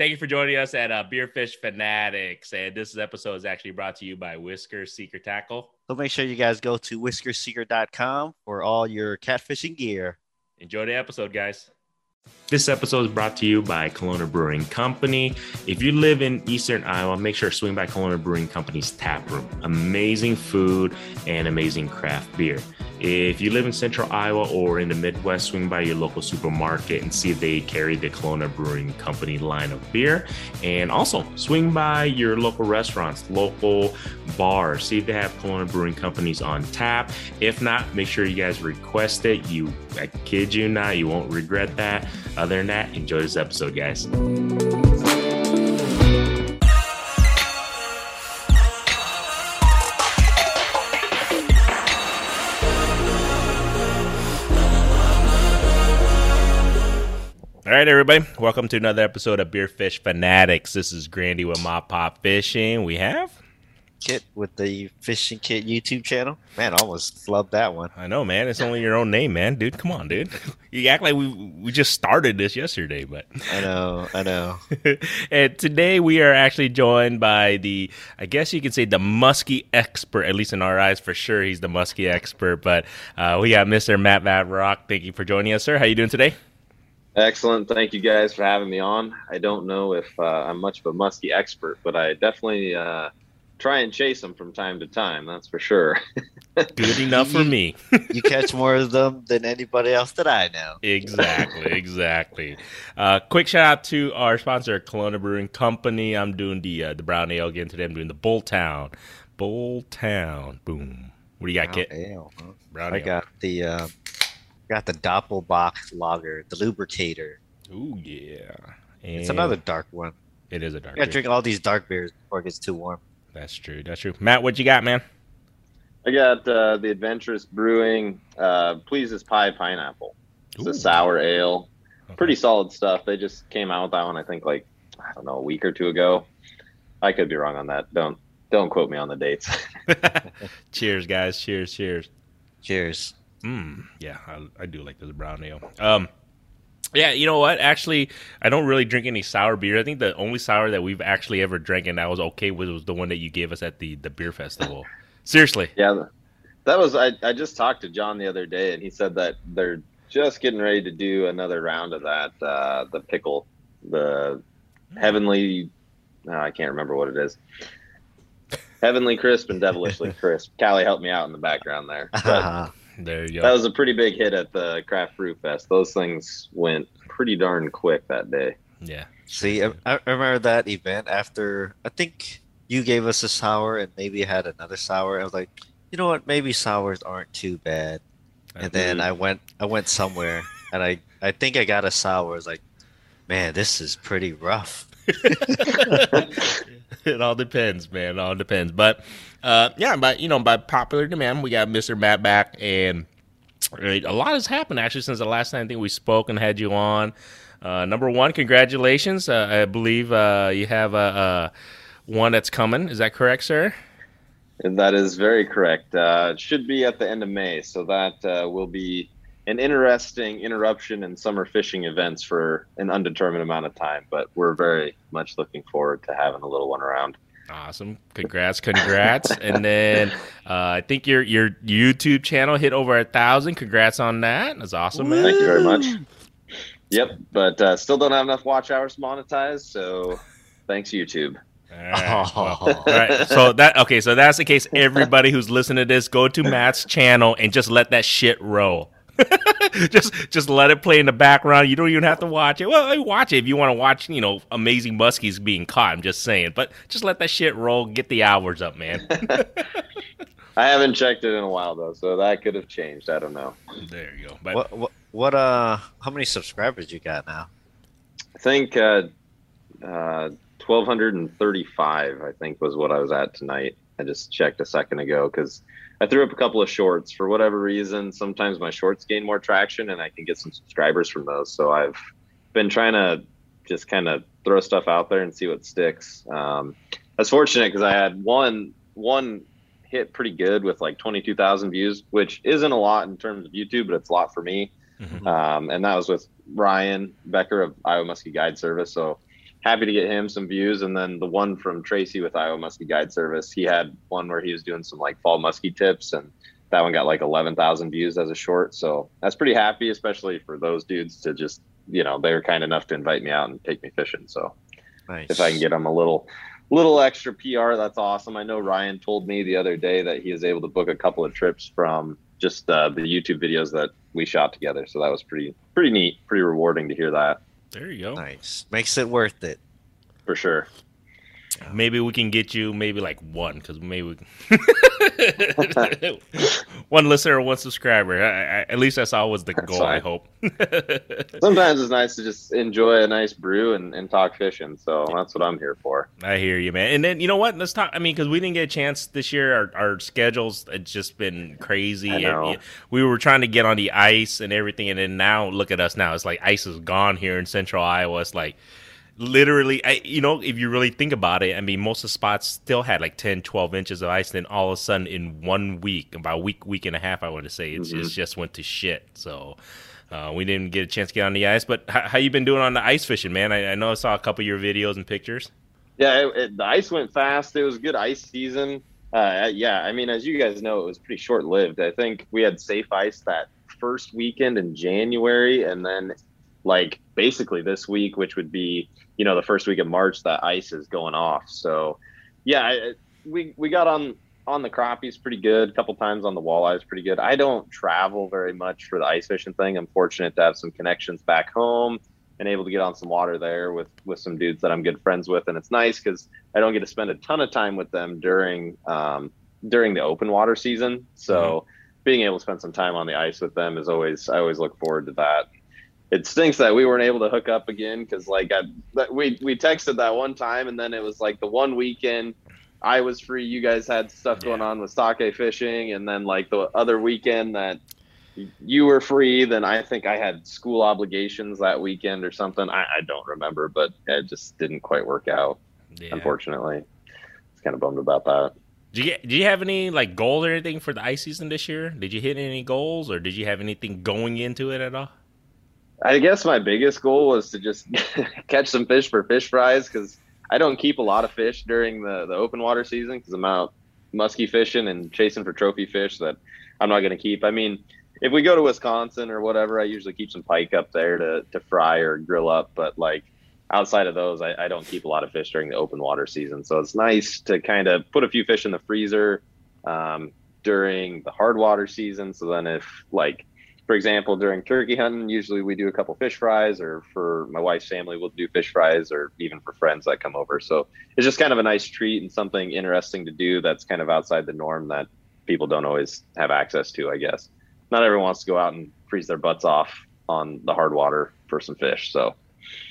Thank you for joining us at uh, Beerfish Fanatics. And this episode is actually brought to you by Whisker Seeker Tackle. So make sure you guys go to whiskerseeker.com for all your catfishing gear. Enjoy the episode, guys. This episode is brought to you by Kalona Brewing Company. If you live in Eastern Iowa, make sure to swing by Kalona Brewing Company's tap room. Amazing food and amazing craft beer. If you live in Central Iowa or in the Midwest, swing by your local supermarket and see if they carry the Kalona Brewing Company line of beer. And also swing by your local restaurants, local bars, see if they have Kalona Brewing Companies on tap. If not, make sure you guys request it. You, I kid you not, you won't regret that. Other than that, enjoy this episode, guys. All right, everybody. Welcome to another episode of Beer Fish Fanatics. This is Grandy with Mop Pop Fishing. We have Kit with the Fishing Kit YouTube channel. Man, I almost loved that one. I know, man. It's only your own name, man. Dude, come on, dude. You act like we we just started this yesterday, but I know, I know. and today we are actually joined by the, I guess you could say the muskie expert, at least in our eyes, for sure. He's the muskie expert. But uh, we got Mr. Matt Vadrock. Thank you for joining us, sir. How you doing today? Excellent. Thank you guys for having me on. I don't know if uh, I'm much of a muskie expert, but I definitely uh, try and chase them from time to time. That's for sure. Good enough for me. you catch more of them than anybody else that I know. exactly, exactly. Uh, quick shout out to our sponsor, Kalona Brewing Company. I'm doing the uh, the brown ale again today. I'm doing the Bull Town. Bull Town. Boom. What do you got, Brown Kit? ale, huh? Brown I ale. got the uh, got the Doppelbock lager, the lubricator. Ooh yeah. It's another dark one. It is a dark. You gotta beer. drink all these dark beers before it gets too warm. That's true. That's true. Matt, what you got, man? I got uh, the Adventurous Brewing uh, Pleases Pie Pineapple. It's Ooh. a sour ale. Okay. Pretty solid stuff. They just came out with that one, I think, like, I don't know, a week or two ago. I could be wrong on that. Don't don't quote me on the dates. cheers, guys. Cheers. Cheers. Cheers. Mm, yeah, I, I do like this brown ale. Um, yeah, you know what? Actually, I don't really drink any sour beer. I think the only sour that we've actually ever drank and I was okay with was the one that you gave us at the the beer festival. Seriously. Yeah, that was. I, I just talked to John the other day, and he said that they're just getting ready to do another round of that. Uh, the pickle, the heavenly. No, I can't remember what it is. Heavenly crisp and devilishly crisp. Callie helped me out in the background there. But There you go. that was a pretty big hit at the craft brew fest. Those things went pretty darn quick that day. Yeah. See, I, I remember that event after I think you gave us a sour and maybe had another sour. I was like, you know what? Maybe sours aren't too bad. And then I went, I went somewhere and I, I think I got a sour. I was like, man, this is pretty rough. it all depends, man. It all depends. But uh, yeah, but you know, by popular demand, we got Mr. Matt back, and a lot has happened actually since the last time I think we spoke and had you on. Uh, number one, congratulations! Uh, I believe uh, you have one that's coming. Is that correct, sir? That is very correct. Uh, it should be at the end of May, so that uh, will be an interesting interruption in summer fishing events for an undetermined amount of time. But we're very much looking forward to having a little one around. Awesome! Congrats, congrats! and then uh, I think your your YouTube channel hit over a thousand. Congrats on that. That's awesome, man. Thank you very much. Yep, but uh, still don't have enough watch hours monetized, so thanks YouTube. All right. well, all right. So that okay. So that's the case. Everybody who's listening to this, go to Matt's channel and just let that shit roll. just just let it play in the background. You don't even have to watch it. Well, watch it if you want to watch, you know, amazing muskies being caught. I'm just saying. But just let that shit roll. Get the hours up, man. I haven't checked it in a while though, so that could have changed. I don't know. there you go. But What, what, what, uh, how many subscribers you got now? I think uh, uh, 1235, I think, was what I was at tonight. I just checked a second ago because I threw up a couple of shorts for whatever reason. Sometimes my shorts gain more traction and I can get some subscribers from those. So I've been trying to just kind of throw stuff out there and see what sticks. Um, I was fortunate because I had one one hit pretty good with like 22,000 views, which isn't a lot in terms of YouTube, but it's a lot for me. Mhm. Um, and that was with Ryan Becker of Iowa Muskie Guide Service. So happy to get him some views. And then the one from Tracy with Iowa Muskie Guide Service, he had one where he was doing some like fall muskie tips, and that one got like 11,000 views as a short. So that's pretty happy, especially for those dudes to just, you know, they were kind enough to invite me out and take me fishing. So nice. if I can get them a little, little extra PR, that's awesome. I know Ryan told me the other day that he was able to book a couple of trips from just uh, the YouTube videos that we shot together. So that was pretty, pretty neat, pretty rewarding to hear that. There you go. Nice. Makes it worth it. For sure. Maybe we can get you maybe like one because maybe one listener or one subscriber. I, I, at least that's always the that's goal. Fine. I hope. Sometimes it's nice to just enjoy a nice brew and, and talk fishing. So that's what I'm here for. I hear you, man. And then you know what? Let's talk. I mean, because we didn't get a chance this year. Our, our schedules it's just been crazy. And, we were trying to get on the ice and everything, and then now look at us now. It's like ice is gone here in Central Iowa. It's like literally I, you know if you really think about it i mean most of the spots still had like 10 12 inches of ice then all of a sudden in one week about a week week and a half i want to say it's, mm-hmm. it's just went to shit. So uh, we didn't get a chance to get on the ice but how, how you been doing on the ice fishing man? I, I know i saw a couple of your videos and pictures. Yeah it, it, the ice went fast. It was good ice season. Uh, yeah i mean as you guys know it was pretty short lived i think we had safe ice that first weekend in january and then like basically this week which would be you know the first week of March that ice is going off. So yeah, we we got on on the crappies pretty good. A couple times on the walleyes pretty good. I don't travel very much for the ice fishing thing. I'm fortunate to have some connections back home and able to get on some water there with with some dudes that I'm good friends with, and it's nice because I don't get to spend a ton of time with them during um, during the open water season. So. Mm-hmm. Being able to spend some time on the ice with them is always I always look forward to that it stinks that we weren't able to hook up again because like I, we we texted that one time and then it was like the one weekend I was free, you guys had stuff yeah. going on with sake fishing, and then like the other weekend that you were free, then I think I had school obligations that weekend or something. I, I don't remember, but it just didn't quite work out. Yeah. Unfortunately, it's kind of bummed about that. Do you do you have any like goals or anything for the ice season this year? Did you hit any goals, or did you have anything going into it at all? I guess my biggest goal was to just catch some fish for fish fries because I don't keep a lot of fish during the, the open water season because I'm out musky fishing and chasing for trophy fish that I'm not going to keep. I mean, if we go to Wisconsin or whatever, I usually keep some pike up there to, to fry or grill up. But like outside of those, I, I don't keep a lot of fish during the open water season. So it's nice to kind of put a few fish in the freezer um, during the hard water season. So then if like for example, during turkey hunting, usually we do a couple fish fries, or for my wife's family, we'll do fish fries, or even for friends that come over. So it's just kind of a nice treat and something interesting to do that's kind of outside the norm that people don't always have access to, I guess. Not everyone wants to go out and freeze their butts off on the hard water for some fish. So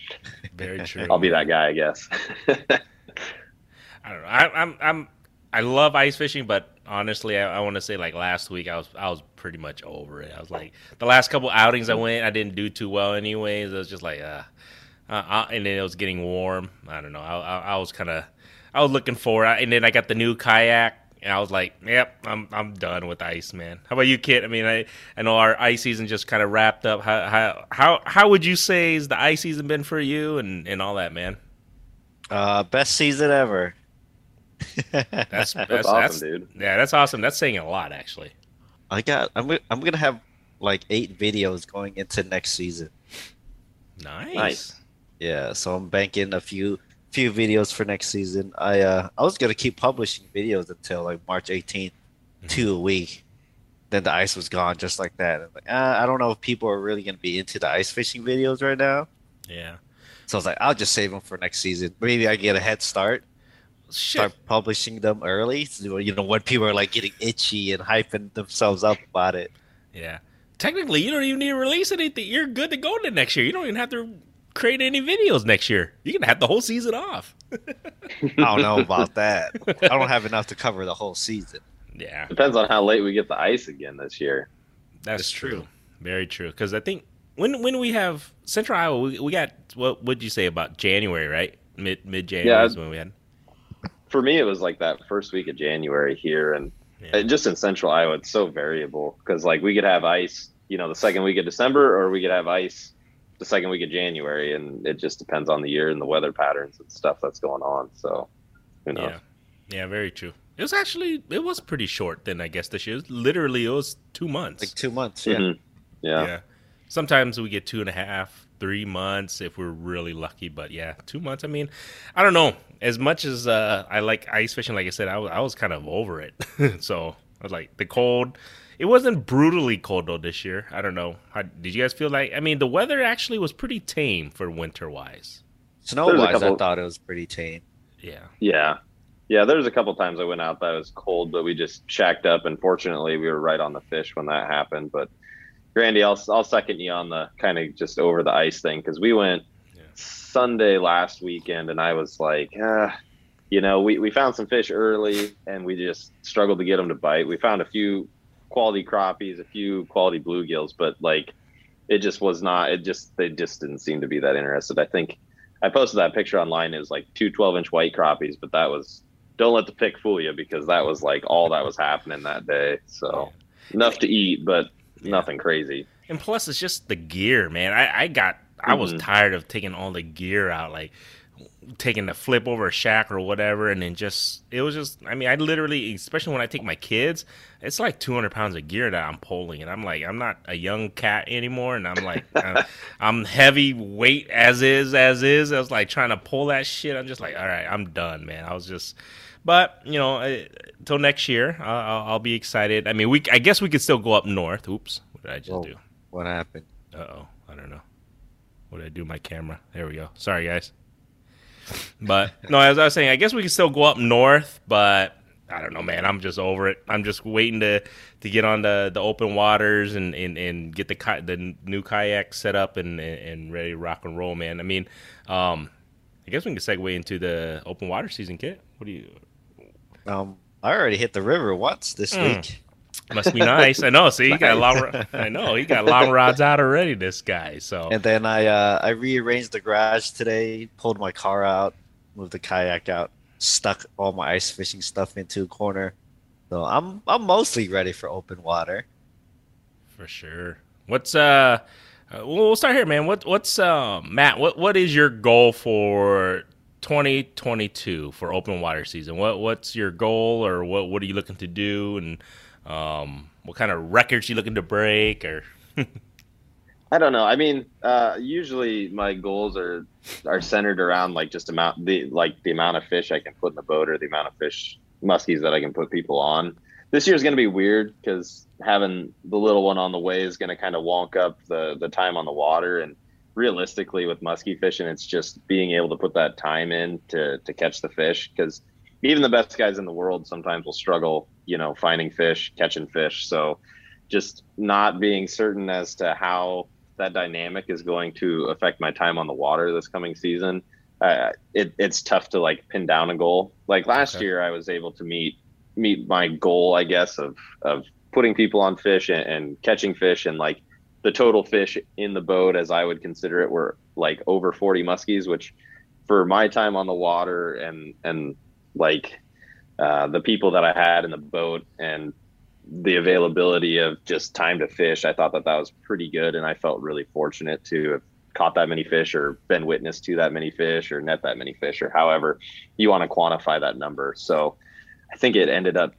very true. I'll be that guy, I guess. I don't know. I, I'm I'm I love ice fishing, but honestly, I, I want to say like last week, I was I was pretty much over it. I was like, the last couple outings I went, I didn't do too well, anyways. It was just like, uh, uh, uh and then it was getting warm. I don't know. I I, I was kind of, I was looking for it, and then I got the new kayak. And I was like, "Yep, I'm I'm done with ice, man." How about you, Kit? I mean, I, I know our ice season just kind of wrapped up. How how how how would you say is the ice season been for you and and all that, man? Uh, best season ever. that's, that's, that's awesome, that's, dude. Yeah, that's awesome. That's saying a lot, actually. I got. I'm. I'm gonna have like eight videos going into next season. Nice. Nice. Yeah. So I'm banking a few few videos for next season. I uh I was gonna keep publishing videos until like March 18th, mm-hmm. two a week. Then the ice was gone just like that. I'm like, uh, I don't know if people are really gonna be into the ice fishing videos right now. Yeah. So I was like, I'll just save them for next season. Maybe I get a head start. Shit. start publishing them early. So, you know, when people are like getting itchy and hyping themselves up about it. Yeah. Technically, you don't even need to release anything. You're good to go to next year. You don't even have to create any videos next year. You can have the whole season off. I don't know about that. I don't have enough to cover the whole season. Yeah. Depends on how late we get the ice again this year. That's, That's true. true. Very true. Because I think when when we have Central Iowa, we, we got what would you say about January, right? Mid mid January yeah, is when we had for me, it was like that first week of January here, and yeah. just in Central Iowa, it's so variable because like we could have ice, you know, the second week of December, or we could have ice the second week of January, and it just depends on the year and the weather patterns and stuff that's going on. So, who knows? Yeah, yeah, very true. It was actually it was pretty short then. I guess this year, literally, it was two months. Like two months. Yeah. Mhm. yeah. yeah. Sometimes we get two and a half, three months if we're really lucky. But yeah, two months. I mean, I don't know. As much as uh, I like ice fishing, like I said, I was, I was kind of over it. so I was like the cold. It wasn't brutally cold though this year. I don't know. How, did you guys feel like? I mean, the weather actually was pretty tame for winter wise. Snow There's a wise, I thought it was pretty tame. Yeah. Yeah. Yeah, there was a couple times I went out that was cold, but we just shacked up, and fortunately, we were right on the fish when that happened. But Grandy, I'll I'll second you on the kind of just over the ice thing because we went Yeah. Sunday last weekend, and I was like, ah, you know, we we found some fish early, and we just struggled to get them to bite. We found a few quality crappies, a few quality bluegills, but like, it just was not. It just they just didn't seem to be that interested. I think I posted that picture online. It was like two 12 inch white crappies, but that was don't let the pick fool you because that was like all that was happening that day. So enough to eat, but Yeah. nothing crazy. And plus, it's just the gear, man. I, I got, I was Mhm. tired of taking all the gear out, like taking the flip over a shack or whatever, and then just, it was just, I mean, I literally, especially when I take my kids, it's like 200 pounds of gear that I'm pulling, and I'm like, I'm not a young cat anymore, and I'm like, I'm, I'm heavy weight as is, as is. I was like trying to pull that shit. I'm just like, all right, I'm done, man. I was just. But you know, till next year, I'll, I'll I'll be excited. I mean, we I guess we could still go up north. Oops, what did I just Whoa. do? What happened? Uh oh, I don't know. What did I do? My camera. There we go. Sorry, guys. But no, as I was saying, I guess we could still go up north, but I don't know, man. I'm just over it. I'm just waiting to to get on the, the open waters and, and, and get the ki- the new kayak set up and, and and ready to rock and roll, man. I mean, um, I guess we can segue into the open water season, kit. What do you? Um, I already hit the river once this Mm. week. Must be nice. I know. See, he got long. I know he got long rods out already. This guy. So And then I uh, I rearranged the garage today, pulled my car out, moved the kayak out, stuck all my ice fishing stuff into a corner. So I'm I'm mostly ready for open water. For sure. What's uh, uh we'll we'll start here, man. What what's uh Matt, what what is your goal for 2022 for open water season? What what's your goal or what what are you looking to do and um what kind of records you looking to break or I don't know. I mean, uh, usually my goals are are centered around like just amount the like the amount of fish I can put in the boat or the amount of fish muskies that I can put people on. This year is going to be weird because having the little one on the way is going to kind of wonk up the the time on the water. And realistically, with muskie fishing, it's just being able to put that time in to to catch the fish because even the best guys in the world sometimes will struggle, you know, finding fish, catching fish. So just not being certain as to how that dynamic is going to affect my time on the water this coming season. Uh, it, it's tough to like pin down a goal. Like last Okay. year, I was able to meet meet my goal, I guess, of of putting people on fish and, and catching fish, and like the total fish in the boat, as I would consider it, were like over forty muskies, which for my time on the water and and like uh, the people that I had in the boat and the availability of just time to fish, I thought that that was pretty good, and I felt really fortunate to have caught that many fish or been witness to that many fish or net that many fish or however you want to quantify that number. So I think it ended up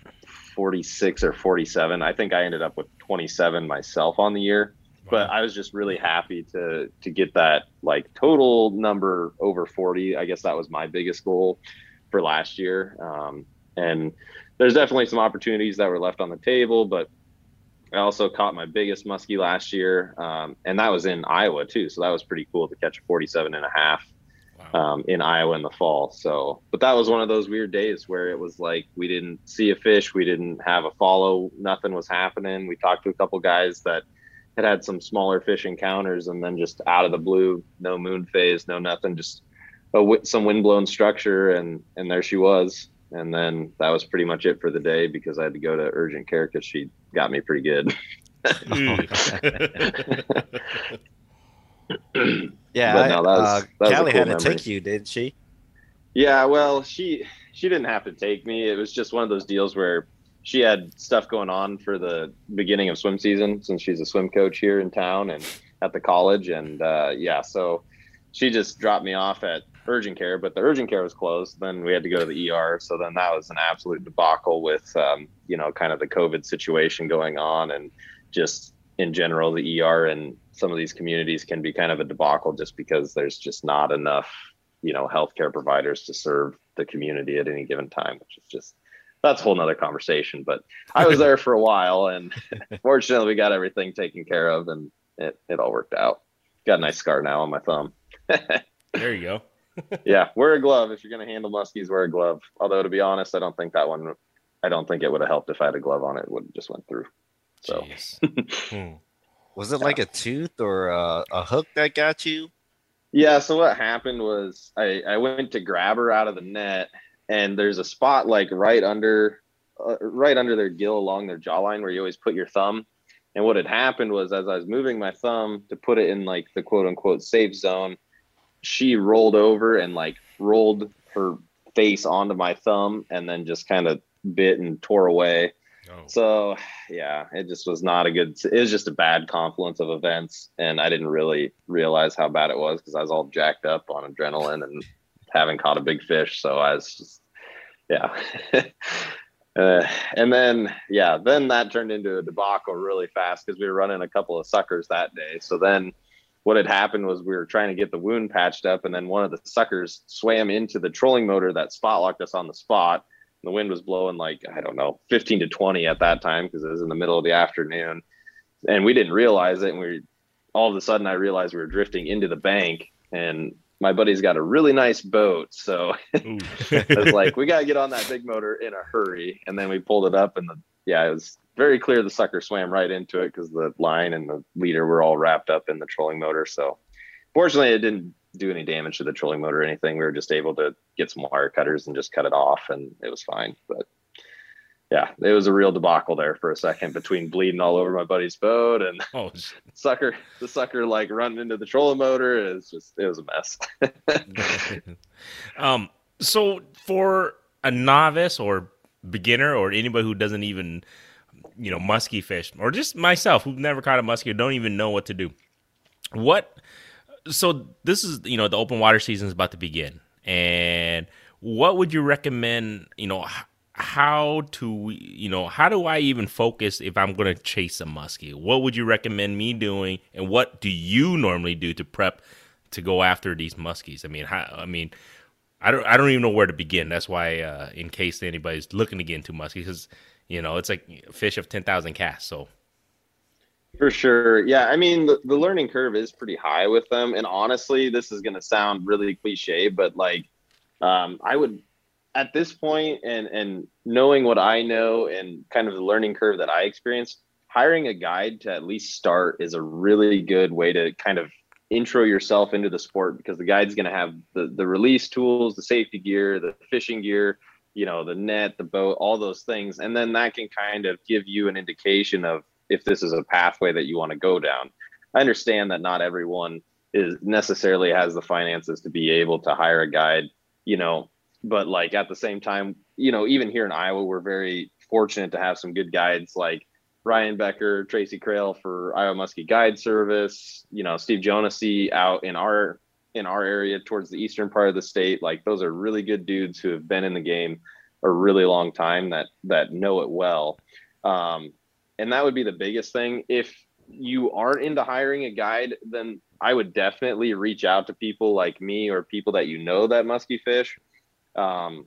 46 or 47. I think I ended up with 27 myself on the year, but I was just really happy to to get that like total number over 40. I guess that was my biggest goal for last year. Um, and there's definitely some opportunities that were left on the table, but I also caught my biggest muskie last year, um, and that was in Iowa too. So that was pretty cool to catch a 47 and a half wow. um, in Iowa in the fall. So, but that was one of those weird days where it was like we didn't see a fish, we didn't have a follow, nothing was happening. We talked to a couple guys that had had some smaller fish encounters, and then just out of the blue, no moon phase, no nothing, just a some windblown structure, and and there she was. And then that was pretty much it for the day because I had to go to urgent care because she got me pretty good. Yeah, But no, was- uh, Callie cool had to memory. take you, didn't she? Yeah, well, she she didn't have to take me. It was just one of those deals where she had stuff going on for the beginning of swim season since she's a swim coach here in town and at the college, and uh, yeah, so she just dropped me off at urgent care, but the urgent care was closed. Then we had to go to the ER. So then that was an absolute debacle with, um, you know, kind of the COVID situation going on and just in general, the ER and some of these communities can be kind of a debacle just because there's just not enough, you know, healthcare providers to serve the community at any given time, which is just that's a whole nother conversation. But I was there for a while and fortunately we got everything taken care of and it, it all worked out. Got a nice scar now on my thumb. there you go. yeah, wear a glove if you're going to handle muskies. Wear a glove. Although to be honest, I don't think that one. I don't think it would have helped if I had a glove on. It, it would have just went through. So, hmm. was it like a tooth or a, a, hook that got you? Yeah. So what happened was I I went to grab her out of the net, and there's a spot like right under, uh, right under their gill along their jawline where you always put your thumb. And what had happened was as I was moving my thumb to put it in like the quote unquote safe zone, she rolled over and like rolled her face onto my thumb and then just kind of bit and tore away. Oh. So yeah, it just was not a good. It was just a bad confluence of events, and I didn't really realize how bad it was because I was all jacked up on adrenaline and having caught a big fish. So I was just yeah. uh, and then yeah, then that turned into a debacle really fast because we were running a couple of suckers that day. So then what had happened was we were trying to get the wound patched up, and then one of the suckers swam into the trolling motor that spot locked us on the spot. The wind was blowing like I don't know, 15 to 20 at that time because it was in the middle of the afternoon, and we didn't realize it. And we all of a sudden I realized we were drifting into the bank, and my buddy's got a really nice boat, so I was like, we gotta get on that big motor in a hurry. And then we pulled it up, and the yeah, it was very clear the sucker swam right into it because the line and the leader were all wrapped up in the trolling motor. So fortunately, it didn't do any damage to the trolling motor or anything. We were just able to get some wire cutters and just cut it off, and it was fine. But yeah, it was a real debacle there for a second between bleeding all over my buddy's boat and oh, sucker, the sucker like running into the trolling motor. It was just, it was a mess. um, so for a novice or beginner or anybody who doesn't even you know musky fish or just myself who've never caught a muskie or don't even know what to do what so this is you know the open water season is about to begin and what would you recommend you know how to you know how do i even focus if i'm going to chase a muskie what would you recommend me doing and what do you normally do to prep to go after these muskies i mean how, i mean I don't I don't even know where to begin. That's why, uh, in case anybody's looking to get into muskies, because you know it's like a fish of ten thousand casts. So for sure, yeah. I mean, the, the learning curve is pretty high with them, and honestly, this is going to sound really cliche, but like, um, I would at this point, and and knowing what I know, and kind of the learning curve that I experienced, hiring a guide to at least start is a really good way to kind of intro yourself into the sport because the guide's going to have the the release tools, the safety gear, the fishing gear, you know, the net, the boat, all those things, and then that can kind of give you an indication of if this is a pathway that you want to go down. I understand that not everyone is necessarily has the finances to be able to hire a guide, you know, but like at the same time, you know, even here in Iowa, we're very fortunate to have some good guides like Ryan Becker, Tracy Crail for Iowa Muskie Guide Service, you know, Steve Jonasy out in our in our area towards the eastern part of the state. Like those are really good dudes who have been in the game a really long time that that know it well. Um, and that would be the biggest thing. If you aren't into hiring a guide, then I would definitely reach out to people like me or people that you know that musky fish, um,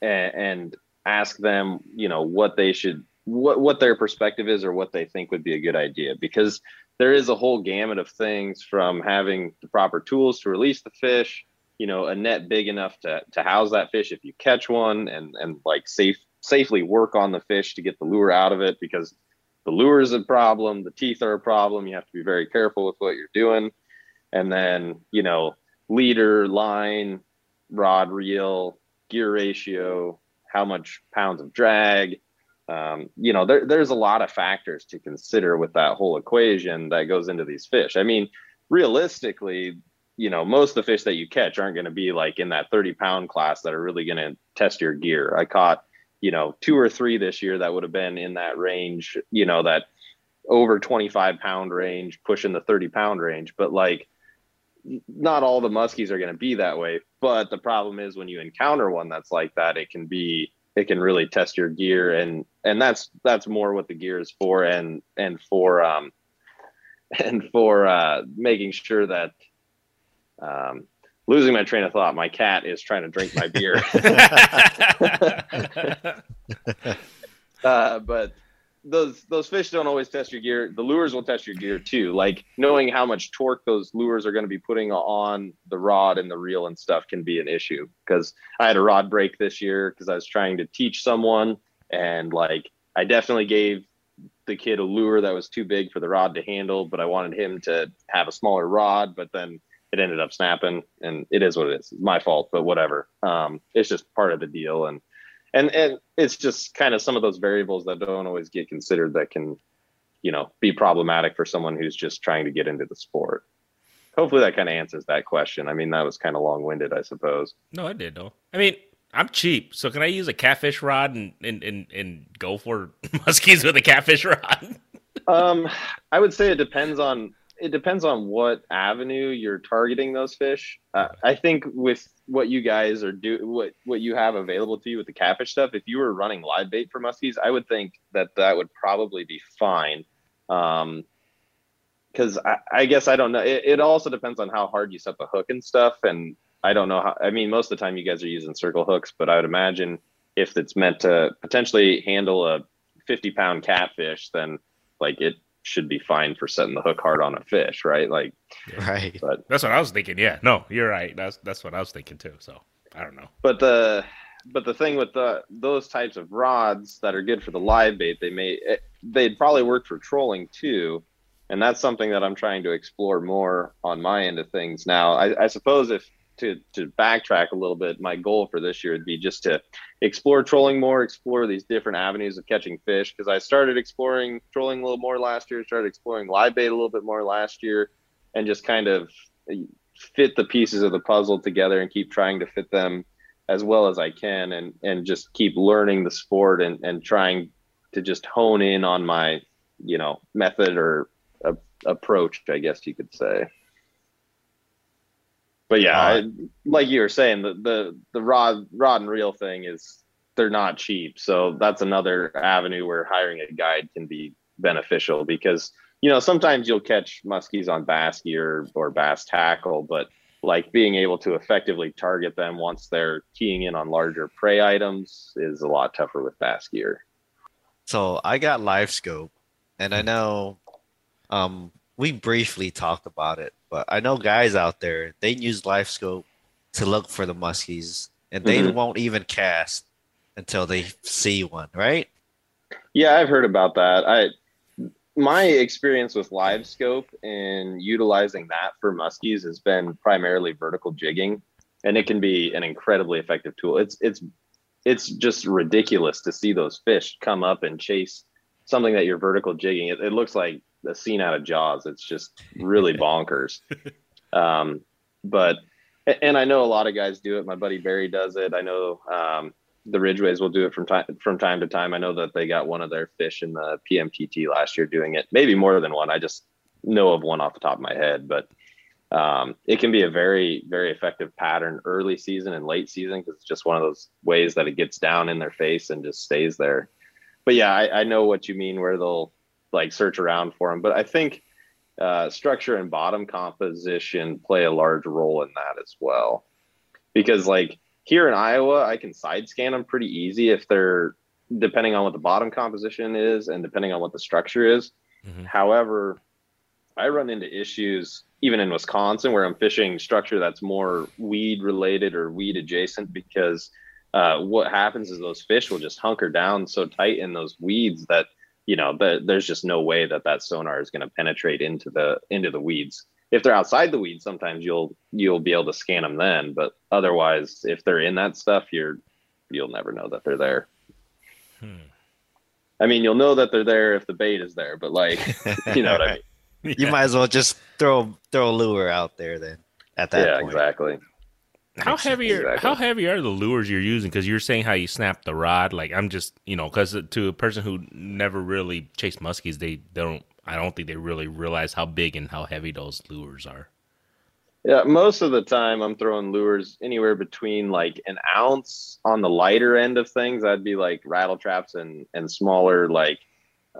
and, and ask them, you know, what they should what what their perspective is or what they think would be a good idea. Because there is a whole gamut of things from having the proper tools to release the fish you know a net big enough to, to house that fish if you catch one and and like safe safely work on the fish to get the lure out of it because the lure is a problem the teeth are a problem you have to be very careful with what you're doing. And then you know leader line rod reel gear ratio how much pounds of drag um, you know, there, there's a lot of factors to consider with that whole equation that goes into these fish. I mean, realistically, you know, most of the fish that you catch aren't going to be like in that 30 pound class that are really going to test your gear. I caught, you know, two or three this year that would have been in that range, you know, that over 25 pound range, pushing the 30 pound range. But like, not all the muskies are going to be that way. But the problem is when you encounter one that's like that, it can be it can really test your gear and and that's that's more what the gear is for and and for um and for uh making sure that um losing my train of thought my cat is trying to drink my beer uh but those those fish don't always test your gear. The lures will test your gear too. Like knowing how much torque those lures are going to be putting on the rod and the reel and stuff can be an issue. Because I had a rod break this year because I was trying to teach someone, and like I definitely gave the kid a lure that was too big for the rod to handle, but I wanted him to have a smaller rod. But then it ended up snapping, and it is what it is. It's my fault, but whatever. Um, it's just part of the deal, and and and it's just kind of some of those variables that don't always get considered that can you know be problematic for someone who's just trying to get into the sport. Hopefully that kind of answers that question. I mean that was kind of long-winded i suppose. No it did though. I mean i'm cheap so can i use a catfish rod and and and, and go for muskies with a catfish rod? Um i would say it depends on it depends on what avenue you're targeting those fish. Uh, I think with what you guys are do what what you have available to you with the catfish stuff, if you were running live bait for muskies, I would think that that would probably be fine. Um, because I, I, guess I don't know. It, it, also depends on how hard you set the hook and stuff. And I don't know how. I mean, most of the time you guys are using circle hooks, but I would imagine if it's meant to potentially handle a 50 pound catfish, then like it should be fine for setting the hook hard on a fish, right? Like, right. But that's what I was thinking. Yeah, no, you're right. That's that's what I was thinking too. So I don't know. But the but the thing with the those types of rods that are good for the live bait, they may it, they'd probably work for trolling too, and that's something that I'm trying to explore more on my end of things. Now, I, I suppose if to to backtrack a little bit, my goal for this year would be just to explore trolling more, explore these different avenues of catching fish. Because I started exploring trolling a little more last year, started exploring live bait a little bit more last year, and just kind of fit the pieces of the puzzle together and keep trying to fit them as well as I can, and and just keep learning the sport and and trying to just hone in on my you know method or a, approach, I guess you could say but yeah, uh, I, like you were saying, the, the the rod rod and reel thing is they're not cheap. So that's another avenue where hiring a guide can be beneficial because you know sometimes you'll catch muskies on bass gear or bass tackle, but like being able to effectively target them once they're keying in on larger prey items is a lot tougher with bass gear. So I got live scope and I know um we briefly talked about it, but I know guys out there they use live scope to look for the muskies, and they mm-hmm. won't even cast until they see one, right? Yeah, I've heard about that. I my experience with LiveScope and utilizing that for muskies has been primarily vertical jigging, and it can be an incredibly effective tool. It's it's it's just ridiculous to see those fish come up and chase something that you're vertical jigging. It, it looks like a scene out of Jaws. It's just really bonkers. Um, but and I know a lot of guys do it. My buddy Barry does it. I know um, the Ridgways will do it from time from time to time. I know that they got one of their fish in the PMTT last year doing it. Maybe more than one. I just know of one off the top of my head, but um, it can be a very very effective pattern early season and late season because it's just one of those ways that it gets down in their face and just stays there. But yeah, I, I know what you mean where they'll like search around for them. But I think uh, structure and bottom composition play a large role in that as well. Because like here in Iowa, I can side scan them pretty easy if they're depending on what the bottom composition is and depending on what the structure is. Mm-hmm. However, I run into issues even in Wisconsin where I'm fishing structure that's more weed related or weed adjacent because uh, what happens is those fish will just hunker down so tight in those weeds that you know, the, there's just no way that that sonar is going to penetrate into the into the weeds. If they're outside the weeds, sometimes you'll you'll be able to scan them then, but otherwise, if they're in that stuff, you're you'll never know that they're there. Hmm. I mean, you'll know that they're there if the bait is there, but like, you know what I mean. You might as well just throw throw a lure out there then. At that yeah, point. exactly. How heavy are exactly. how heavy are the lures you're using? Because you're saying how you snap the rod. Like I'm just you know because to a person who never really chased muskies, they, they don't I don't think they really realize how big and how heavy those lures are. Yeah, most of the time I'm throwing lures anywhere between like an ounce on the lighter end of things. That'd be like rattle traps and and smaller like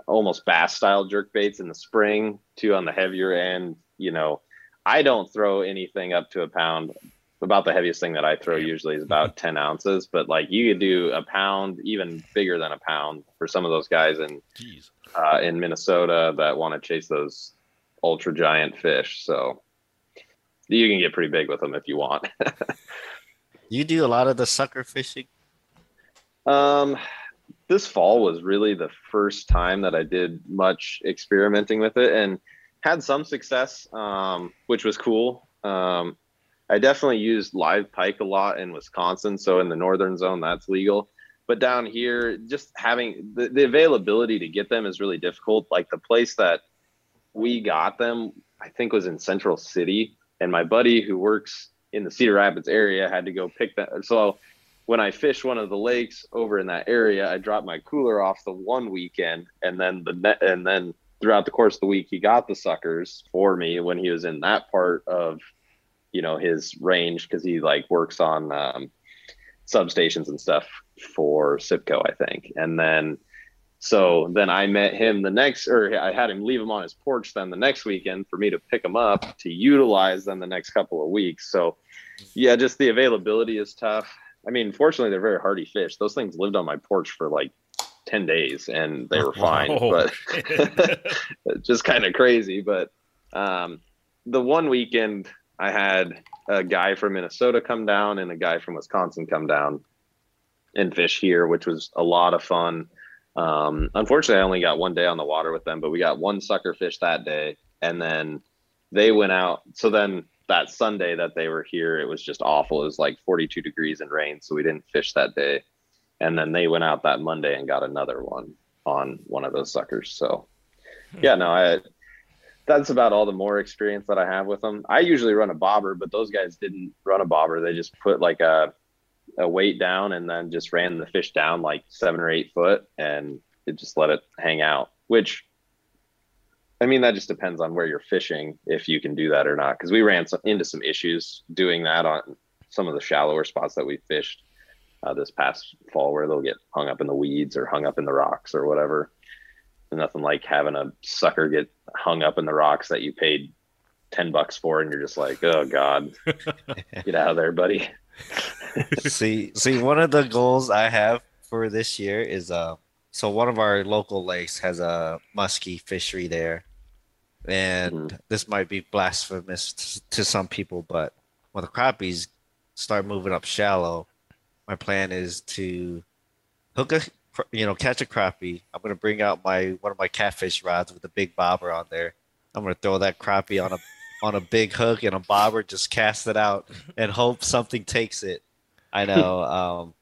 almost bass style jerk baits in the spring to on the heavier end. You know, I don't throw anything up to a pound. About the heaviest thing that I throw usually is about 10 ounces, but like you could do a pound, even bigger than a pound for some of those guys in uh, in Minnesota that want to chase those ultra giant fish. So you can get pretty big with them if you want. You do a lot of the sucker fishing. um, this fall was really the first time that I did much experimenting with it and had some success, um, which was cool. Um, I definitely used live pike a lot in Wisconsin. So in the northern zone, that's legal. But down here, just having the, the availability to get them is really difficult. Like the place that we got them, I think was in Central City. And my buddy who works in the Cedar Rapids area had to go pick that. So when I fished one of the lakes over in that area, I dropped my cooler off the one weekend, and then the net, and then throughout the course of the week, he got the suckers for me when he was in that part of, you know, his range because he like works on um, substations and stuff for CIPCO, I think, and then. So then I met him the next, or I had him leave him on his porch then the next weekend for me to pick him up to utilize them the next couple of weeks. So, yeah, just the availability is tough. I mean, fortunately, they're very hardy fish. Those things lived on my porch for like 10 days and they were fine, Oh, but just kind of crazy. But um, the one weekend I had a guy from Minnesota come down and a guy from Wisconsin come down and fish here, which was a lot of fun. Um, unfortunately, I only got one day on the water with them, but we got one sucker fish that day. And then they went out. So then that Sunday that they were here, it was just awful. It was like 42 degrees and rain. So we didn't fish that day. And then they went out that Monday and got another one on one of those suckers. So yeah, no, I, that's about all the more experience that I have with them. I usually run a bobber, but those guys didn't run a bobber. They just put like a, a weight down and then just ran the fish down like seven or eight foot and it just let it hang out, which I mean, that just depends on where you're fishing, if you can do that or not. Cause we ran some, into some issues doing that on some of the shallower spots that we fished uh, this past fall where they'll get hung up in the weeds or hung up in the rocks or whatever. And nothing like having a sucker get hung up in the rocks that you paid 10 bucks for. And you're just like, oh God, get out of there, buddy. see, see, one of the goals I have for this year is uh, so one of our local lakes has a muskie fishery there, and this might be blasphemous t- to some people, but when the crappies start moving up shallow, my plan is to hook a, you know, catch a crappie. I'm gonna bring out my one of my catfish rods with a big bobber on there. I'm gonna throw that crappie on a on a big hook and a bobber, just cast it out and hope something takes it. I know um,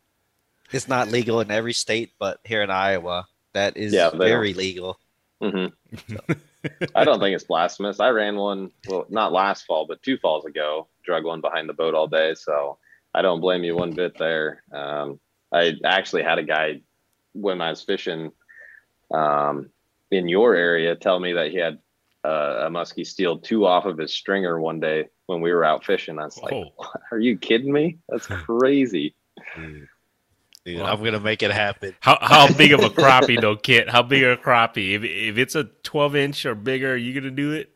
it's not legal in every state, but here in Iowa, that is Yeah, very legal. hmm I don't think it's blasphemous. I ran one, well, not last fall, but two falls ago, drug one behind the boat all day. So I don't blame you one bit there. Um, I actually had a guy when I was fishing um, in your area tell me that he had uh, a muskie steal two off of his stringer one day when we were out fishing. I was like, Whoa. "What? are you kidding me? That's crazy. Dude, I'm gonna make it happen. How how big of a crappie though, Kit? How big of a crappie? If if it's a twelve inch or bigger, are you gonna do it?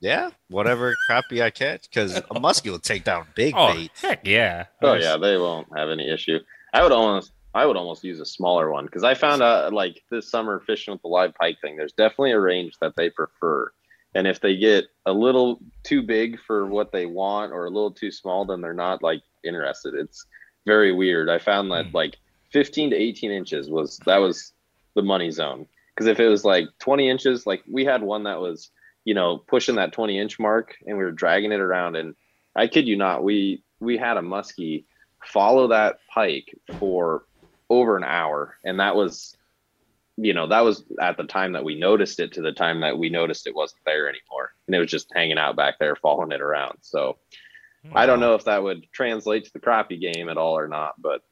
Yeah, whatever crappie I catch, because a muskie will take down big Oh bait. heck yeah! Oh yeah, they won't have any issue. I would almost I would almost use a smaller one because I found out like this summer fishing with the live pike thing. There's definitely a range that they prefer, and if they get a little too big for what they want or a little too small, then they're not like interested. It's very weird. I found that Hmm. like 15 to 18 inches was that was the money zone because if it was like 20 inches, like we had one that was you know pushing that 20 inch mark and we were dragging it around and I kid you not, we we had a muskie follow that pike for over an hour, and that was, you know, that was at the time that we noticed it to the time that we noticed it wasn't there anymore, and it was just hanging out back there, following it around. So I don't know if that would translate to the crappie game at all or not, but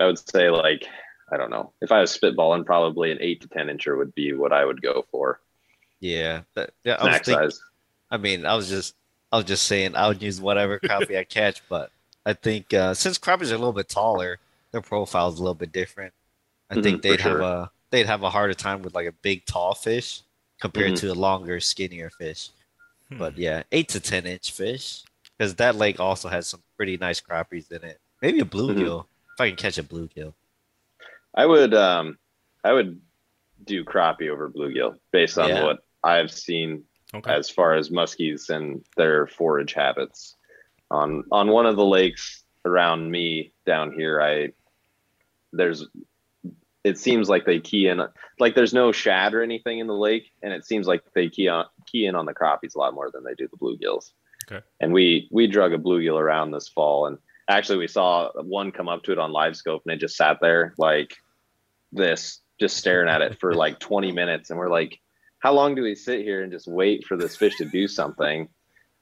I would say like I don't know if I was spitballing, probably an eight to ten incher would be what I would go for. Yeah, that, yeah. I was thinking, size. I mean, I was just, I was just saying, I would use whatever crappie I catch, but I think uh, since crappies are a little bit taller, their profile is a little bit different. I Mhm, think they'd have sure. a they'd have a harder time with like a big tall fish compared Mhm. to a longer, skinnier fish. Hmm. But yeah, eight to ten inch fish, because that lake also has some pretty nice crappies in it. Maybe a bluegill if I can catch a bluegill. I would um I would do crappie over bluegill based on Yeah. what I've seen okay. as far as muskies and their forage habits. On on one of the lakes around me down here, I there's it seems like they key in like there's no shad or anything in the lake, and it seems like they key on key in on the crappies a lot more than they do the bluegills. Okay. And we we drug a bluegill around this fall, and actually we saw one come up to it on live scope, and it just sat there like this, just staring at it for like 20 minutes, and we're like, how long do we sit here and just wait for this fish to do something?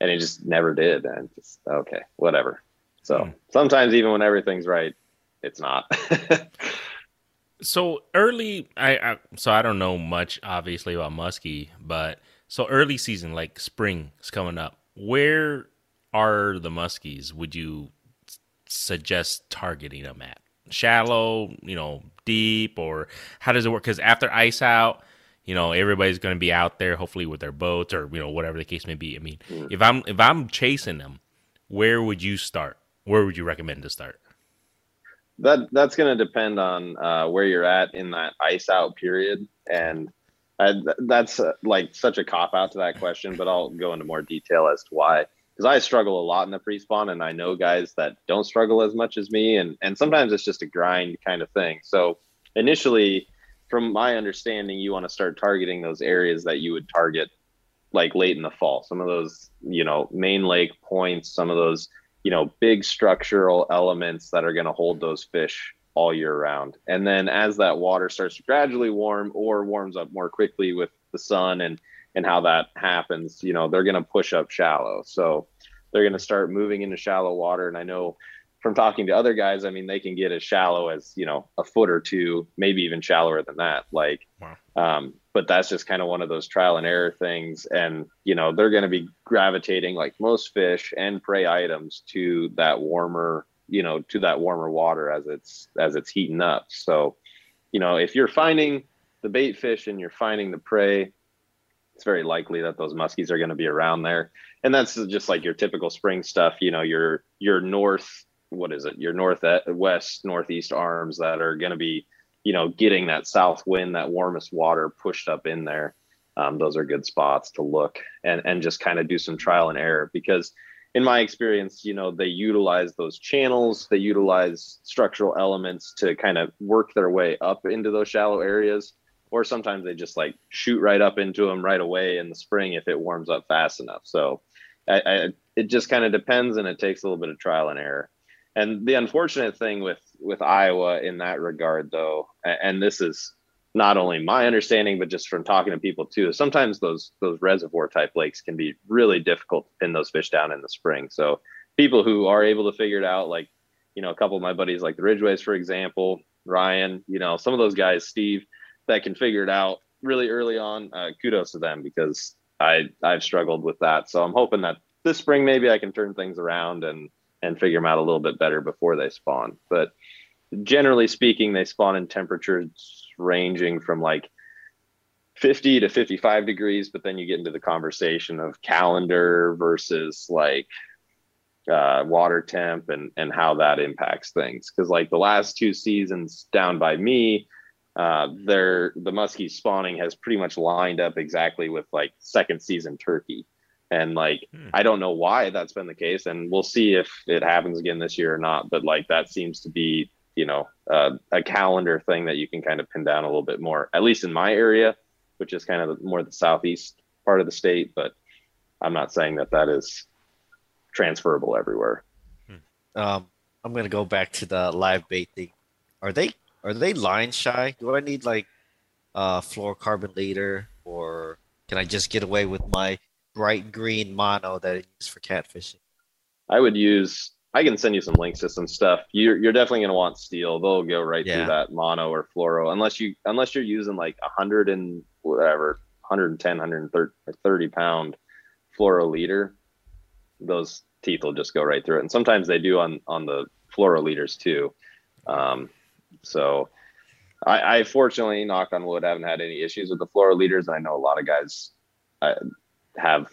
And it just never did. And just, okay, whatever. So Hmm. sometimes even when everything's right, it's not. So early, I, I so I don't know much obviously about muskie, but so early season, like spring is coming up. Where are the muskies? Would you suggest targeting them at? Shallow, you know, deep, or how does it work? Because after ice out, you know, everybody's going to be out there, hopefully with their boats or you know whatever the case may be. I mean, Mm. if I'm if I'm chasing them, where would you start? Where would you recommend to start? That that's going to depend on uh, where you're at in that ice out period, and I, that's uh, like such a cop out to that question. But I'll go into more detail as to why. Because I struggle a lot in the pre-spawn, and I know guys that don't struggle as much as me, and and sometimes it's just a grind kind of thing. So initially, from my understanding, you want to start targeting those areas that you would target like late in the fall. Some of those, you know, main lake points, some of those you know, big structural elements that are going to hold those fish all year round. And then as that water starts to gradually warm or warms up more quickly with the sun and and how that happens, you know, they're going to push up shallow. So they're going to start moving into shallow water and I know from talking to other guys, I mean, they can get as shallow as, you know, a foot or two, maybe even shallower than that. Like Wow. um, but that's just kind of one of those trial and error things. And, you know, they're going to be gravitating like most fish and prey items to that warmer, you know, to that warmer water as it's, as it's heating up. So, you know, if you're finding the bait fish and you're finding the prey, it's very likely that those muskies are going to be around there. And that's just like your typical spring stuff, you know, your, your north, what is it? Your north, west, northeast arms that are going to be, you know, getting that south wind, that warmest water pushed up in there. Um, those are good spots to look and, and just kind of do some trial and error because in my experience, you know, they utilize those channels, they utilize structural elements to kind of work their way up into those shallow areas. Or sometimes they just like shoot right up into them right away in the spring if it warms up fast enough. So I, I, it just kind of depends and it takes a little bit of trial and error. And the unfortunate thing with with Iowa in that regard, though, and this is not only my understanding, but just from talking to people too, sometimes those those reservoir type lakes can be really difficult to pin those fish down in the spring. So people who are able to figure it out, like you know, a couple of my buddies, like the Ridgeways, for example, Ryan, you know, some of those guys, Steve, that can figure it out really early on. Uh, kudos to them because I I've struggled with that. So I'm hoping that this spring maybe I can turn things around and and figure them out a little bit better before they spawn. But generally speaking, they spawn in temperatures ranging from like 50 to 55 degrees, but then you get into the conversation of calendar versus like uh, water temp and, and how that impacts things. Cause like the last two seasons down by me, uh, the muskie spawning has pretty much lined up exactly with like second season turkey. And like, Hmm. I don't know why that's been the case, and we'll see if it happens again this year or not. But like, that seems to be, you know, uh, a calendar thing that you can kind of pin down a little bit more, at least in my area, which is kind of more the southeast part of the state. But I'm not saying that that is transferable everywhere. Um, I'm gonna go back to the live bait thing. Are they are they line shy? Do I need like a fluorocarbon leader, or can I just get away with my bright green mono that I use for catfishing? I would use. I can send you some links to some stuff. You're you're definitely gonna want steel. They'll go right Yeah. through that mono or fluoro, unless you unless you're using like a hundred and whatever 110, 130 pound fluoro leader, those teeth will just go right through it. And sometimes they do on on the fluoro leaders too. Um, so I, I, fortunately, knock on wood, haven't had any issues with the fluoro leaders. And I know a lot of guys uh, have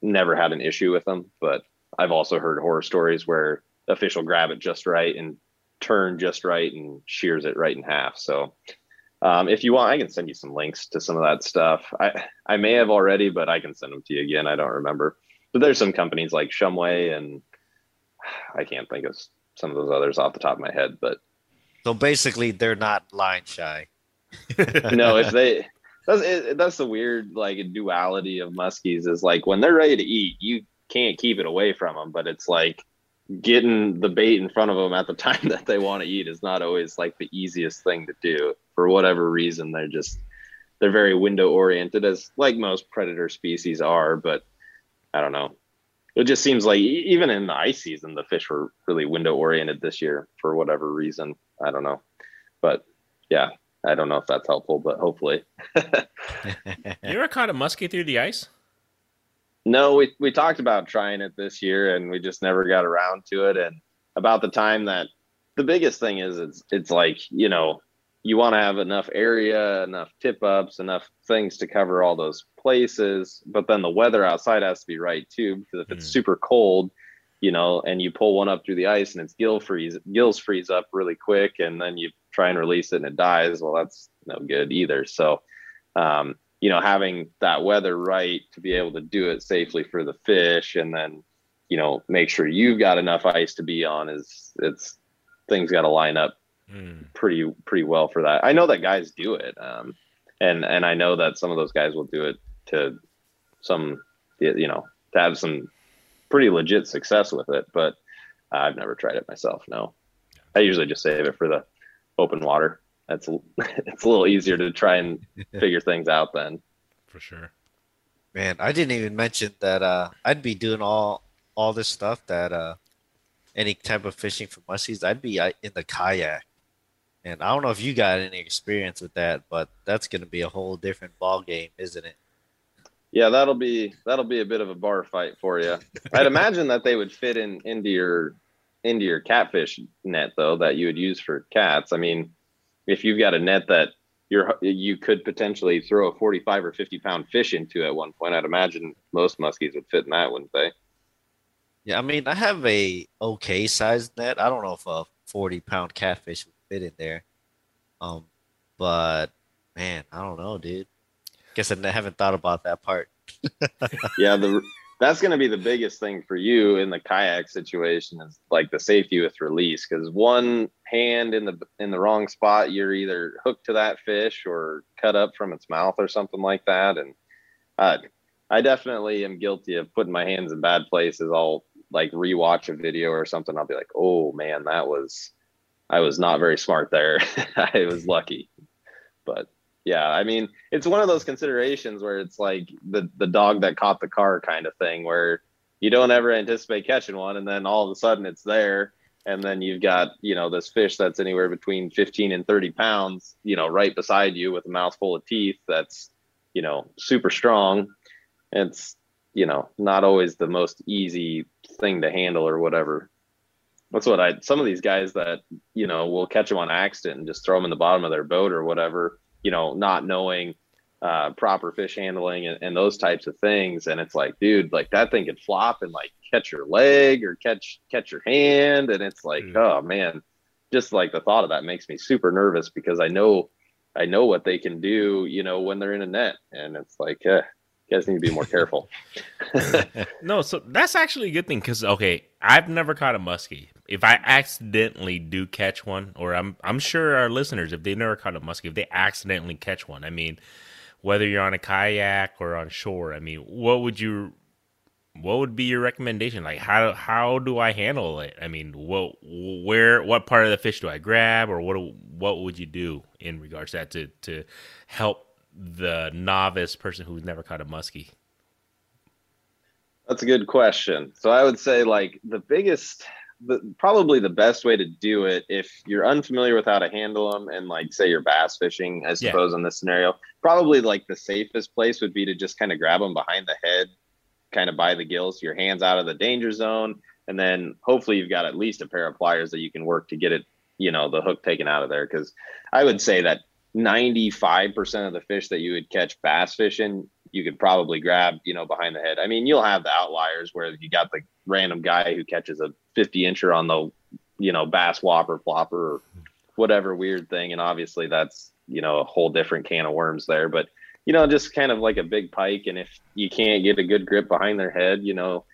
never had an issue with them, but I've also heard horror stories where official fish grab it just right and turn just right and shears it right in half. So um, if you want, I can send you some links to some of that stuff. I I may have already, but I can send them to you again. I don't remember. But there's some companies like Shumway and I can't think of some of those others off the top of my head, but so basically they're not line shy. no, if they that's it, that's the weird like duality of muskies is like when they're ready to eat, you can't keep it away from them, but it's like getting the bait in front of them at the time that they want to eat is not always like the easiest thing to do for whatever reason. They're just they're very window oriented as like most predator species are but i don't know. It just seems like even in the ice season the fish were really window oriented this year for whatever reason. I don't know. But yeah i don't know if that's helpful but hopefully you ever caught a muskie through the ice no, we we talked about trying it this year, and we just never got around to it. And about the time that the biggest thing is, it's it's like you know you want to have enough area, enough tip ups, enough things to cover all those places. But then the weather outside has to be right too, because if it's mm. super cold, you know, and you pull one up through the ice and its gill freeze gills freeze up really quick, and then you try and release it and it dies. Well, that's no good either. So um, you know, having that weather right to be able to do it safely for the fish and then, you know, make sure you've got enough ice to be on is it's things got to line up mm. pretty, pretty well for that. I know that guys do it. Um, and, and I know that some of those guys will do it to some, you know, to have some pretty legit success with it, but I've never tried it myself. No, I usually just save it for the open water that's it's a little easier to try and figure things out then. For sure. Man, I didn't even mention that uh, I'd be doing all all this stuff that uh, any type of fishing for muskies, I'd be uh, in the kayak. And I don't know if you got any experience with that, but that's going to be a whole different ball game, isn't it? Yeah, that'll be that'll be a bit of a bar fight for you. I'd imagine that they would fit in into your into your catfish net though that you would use for cats. I mean, if you've got a net that you're you could potentially throw a 45 or 50 pound fish into at one point i'd imagine most muskies would fit in that wouldn't they? Yeah i mean i have a okay sized net. I don't know if a 40 pound catfish would fit in there. Um but man i don't know dude. Guess i haven't thought about that part. Yeah the that's going to be the biggest thing for you in the kayak situation is like the safety with release because one hand in the in the wrong spot you're either hooked to that fish or cut up from its mouth or something like that. And uh, i definitely am guilty of putting my hands in bad places. I'll like rewatch a video or something. I'll be like oh man that was i was not very smart there. I was lucky. But yeah i mean it's one of those considerations where it's like the the dog that caught the car kind of thing where you don't ever anticipate catching one and then all of a sudden it's there and then you've got you know this fish that's anywhere between 15 and 30 pounds you know right beside you with a mouthful of teeth that's you know super strong. It's you know not always the most easy thing to handle or whatever. That's what i some of these guys that you know will catch them on accident and just throw them in the bottom of their boat or whatever you know, not knowing uh, proper fish handling and, and, those types of things. And it's like, dude, like that thing could flop and like catch your leg or catch catch your hand. And it's like, mm. oh man, just like the thought of that makes me super nervous because I know I know what they can do, you know, when they're in a net. And it's like, uh, you guys need to be more careful. no, so that's actually a good thing because okay, I've never caught a muskie. If I accidentally do catch one, or I'm I'm sure our listeners, if they've never caught a muskie, if they accidentally catch one, I mean, whether you're on a kayak or on shore, I mean, what would you what would be your recommendation? Like how how do I handle it? I mean, what where what part of the fish do I grab, or what what would you do in regards to that to to help the novice person who's never caught a muskie? That's a good question. So I would say like the biggest the probably the best way to do it if you're unfamiliar with how to handle them and like say you're bass fishing, I suppose yeah. in this scenario, probably like the safest place would be to just kind of grab them behind the head, kind of by the gills, your hands out of the danger zone, and then hopefully you've got at least a pair of pliers that you can work to get it, you know, the hook taken out of there. Because I would say that 95% of the fish that you would catch bass fishing, you could probably grab, you know, behind the head. I mean, you'll have the outliers where you got the random guy who catches a 50 incher on the, you know, bass whopper, Plopper, or whatever weird thing. And obviously that's, you know, a whole different can of worms there. But, you know, just kind of like a big pike. And if you can't get a good grip behind their head, you know,